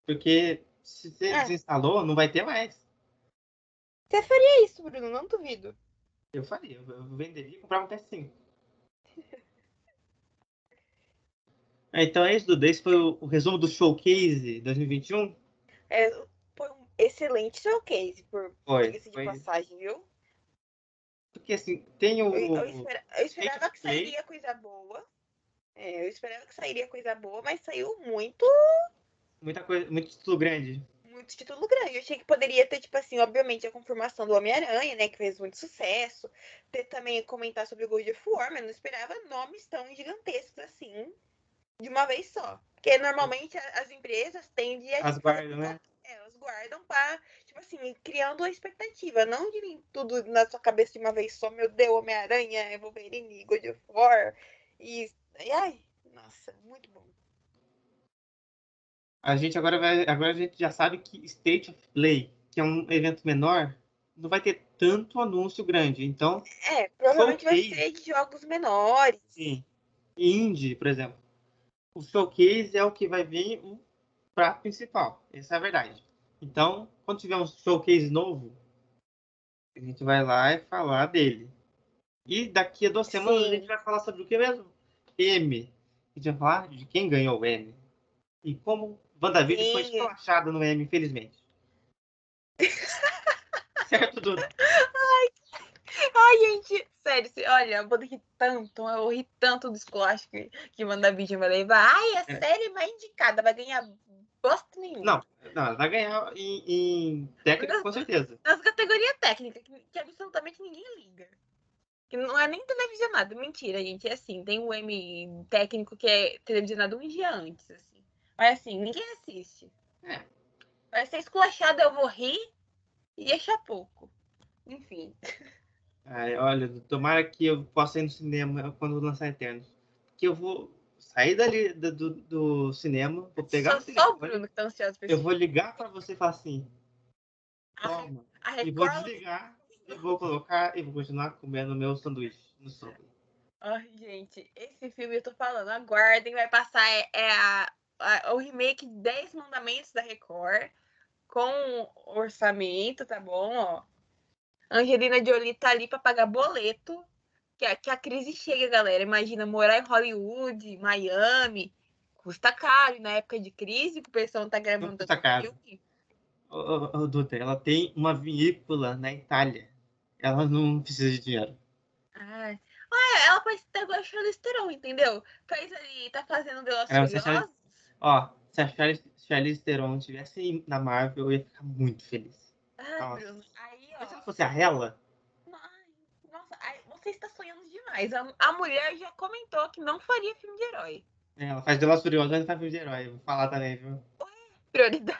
Speaker 1: Porque se você
Speaker 3: É.
Speaker 1: desinstalou, não vai ter mais.
Speaker 3: Você faria isso, Bruno? Não duvido.
Speaker 1: Eu faria, eu venderia e comprava um PS5. É, Então é isso, Duda. Esse foi o, o resumo do Showcase 2021.
Speaker 3: É, excelente showcase, por
Speaker 1: Foi.
Speaker 3: de
Speaker 1: foi
Speaker 3: passagem, viu?
Speaker 1: porque assim, tem o.
Speaker 3: Eu, eu espera- eu esperava que sairia coisa boa. É, eu esperava que sairia coisa boa, mas saiu muito,
Speaker 1: Muita coisa, muito título grande.
Speaker 3: muito título grande. Eu achei que poderia ter, tipo assim, obviamente, a confirmação do Homem-Aranha, né? Que fez muito sucesso. Ter também comentar sobre o God of War, mas não esperava nomes tão gigantescos assim, de uma vez só. Porque normalmente as empresas tendem a.
Speaker 1: As guardas, né?
Speaker 3: É, guardam pra, tipo assim, criando a expectativa. Não de vir tudo na sua cabeça de uma vez só. Meu Deus, Homem-Aranha, Wolverine, God of War. E, e ai, nossa, muito bom.
Speaker 1: A gente agora vai. Agora a gente já sabe que State of Play, que é um evento menor, não vai ter tanto anúncio grande. Então,
Speaker 3: É, provavelmente vai ser de jogos menores.
Speaker 1: sim. Indie, por exemplo. O showcase é o que vai vir prato principal. Essa é a verdade. Então, quando tiver um showcase novo, a gente vai lá e falar dele. E daqui a duas semanas
Speaker 3: Sim.
Speaker 1: a gente vai falar sobre o que mesmo? M. A gente vai falar de quem ganhou o M. E como WandaVision foi
Speaker 3: Sim.
Speaker 1: esculachada no M, infelizmente. certo, Duda?
Speaker 2: Ai, gente, sério, olha, eu vou rir tanto, eu ri tanto do esculacho que, que WandaVision vai levar. Ai, a
Speaker 1: É.
Speaker 2: série vai indicada, vai ganhar bosta nenhuma.
Speaker 1: Não, não, ela vai ganhar em, em técnica, com certeza.
Speaker 2: Nas categorias técnicas, que, que absolutamente ninguém liga. Que não é nem televisionado. Mentira, gente. É assim, tem um M técnico que é televisionado um dia antes, assim. Mas assim, ninguém assiste.
Speaker 1: É.
Speaker 2: Vai ser esculachado, eu vou rir e achar pouco. Enfim.
Speaker 1: Ai, olha, tomara que eu possa ir no cinema quando lançar Eternos. Que eu vou sair dali do, do, do cinema, vou pegar
Speaker 2: só,
Speaker 1: o
Speaker 2: só o Bruno que tá ansioso pra
Speaker 1: eu vou ligar pra você e falar assim,
Speaker 2: A,
Speaker 1: toma,
Speaker 2: a
Speaker 1: e vou desligar, e vou colocar e vou continuar comendo meu sanduíche no Subway.
Speaker 2: Ai, gente, esse filme eu tô falando, aguardem, vai passar é, é a, a- o remake de 10 Mandamentos da Record com orçamento, tá bom? Ó. Angelina Jolie tá ali pra pagar boleto. Que a, que a crise chega, galera. Imagina morar em Hollywood, Miami. Custa caro. E na época de crise, que o pessoal tá gravando
Speaker 1: custa caro.
Speaker 2: filme.
Speaker 1: Ô, ô, ô, Duda, ela tem uma vinícola na Itália. Ela não precisa de dinheiro.
Speaker 2: Ah, ela pode ter agora Charlize Theron, entendeu? Faz ali, tá fazendo
Speaker 1: vai ser
Speaker 2: Furiosos.
Speaker 1: Ó, se a Charlize, Charlize Theron estivesse na Marvel, eu ia ficar muito feliz. Nossa.
Speaker 2: Bruno. Aí,
Speaker 1: Mas se ela
Speaker 2: ó.
Speaker 1: fosse a Hela,
Speaker 2: você está sonhando demais. A, a mulher já comentou que não faria filme de herói.
Speaker 1: né, ela faz Velozes Furiosos, mas não faz filme de herói. Vou falar também, viu?
Speaker 2: Prioridade.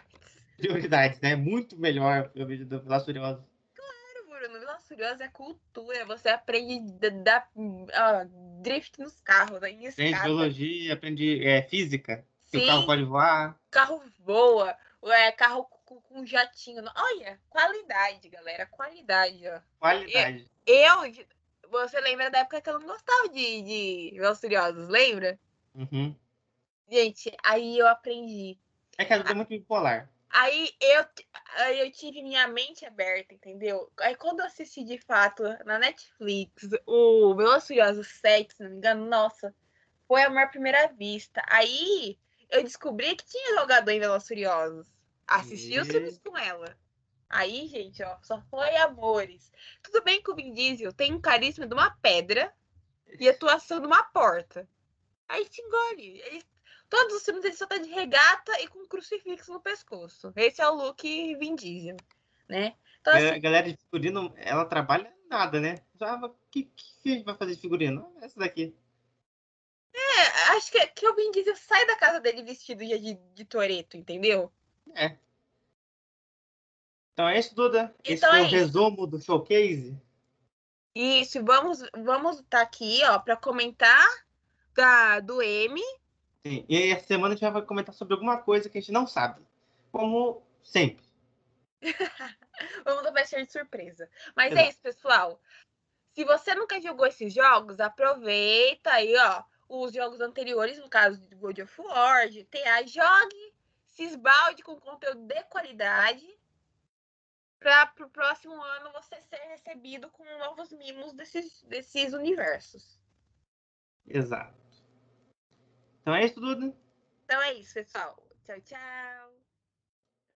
Speaker 1: Prioridades, né? Muito melhor o vídeo do Velozes Furiosos.
Speaker 2: Claro, Bruno. Velozes Furiosos é cultura. Você aprende a dar ah, drift nos carros,
Speaker 1: Aprende
Speaker 2: escada.
Speaker 1: biologia, aprende é, física. Se o
Speaker 2: Sim.
Speaker 1: carro pode voar.
Speaker 2: Carro voa. É, carro com, um jatinho. Olha, qualidade, galera, qualidade, ó.
Speaker 1: Qualidade.
Speaker 2: Eu, você lembra da época que eu não gostava de, de Velozes Furiosos, lembra?
Speaker 1: Uhum.
Speaker 2: Gente, aí eu aprendi.
Speaker 1: É que a é muito bipolar.
Speaker 2: Aí eu, aí eu tive minha mente aberta, entendeu? Aí quando eu assisti de fato na Netflix o Velozes Furiosos 7, se não me engano, nossa, foi a minha primeira vista. Aí eu descobri que tinha jogador em Velozes Furiosos. Assisti os filmes com ela. Aí, gente, ó, só foi amores. Tudo bem que o Vin Diesel tem um carisma de uma pedra e atuação de uma porta. Aí se engole. Ele, todos os filmes ele só tá de regata e com um crucifixo no pescoço. Esse é o look Vin Diesel, né?
Speaker 1: Então, assim, a galera de figurino, ela trabalha nada, né? Já, que, que vai fazer de figurino? Essa daqui.
Speaker 2: É, acho que, que o Vin Diesel sai da casa dele vestido de, de, de Toreto, entendeu?
Speaker 1: É. Então é isso, Duda. Então Esse foi é o resumo do showcase.
Speaker 2: Isso, vamos vamos estar tá aqui, ó, para comentar da do M.
Speaker 1: Sim, e essa semana a gente vai comentar sobre alguma coisa que a gente não sabe, como sempre.
Speaker 2: vamos vai ser de surpresa. Mas é Exato. é isso, pessoal. Se você nunca jogou esses jogos, aproveita aí, ó, os jogos anteriores, no caso de God of War, GTA, jogue, se esbalde com conteúdo de qualidade para o próximo ano você ser recebido com novos mimos desses, desses universos.
Speaker 1: Exato. Então é isso, tudo.
Speaker 2: Então é isso, pessoal. Tchau, tchau.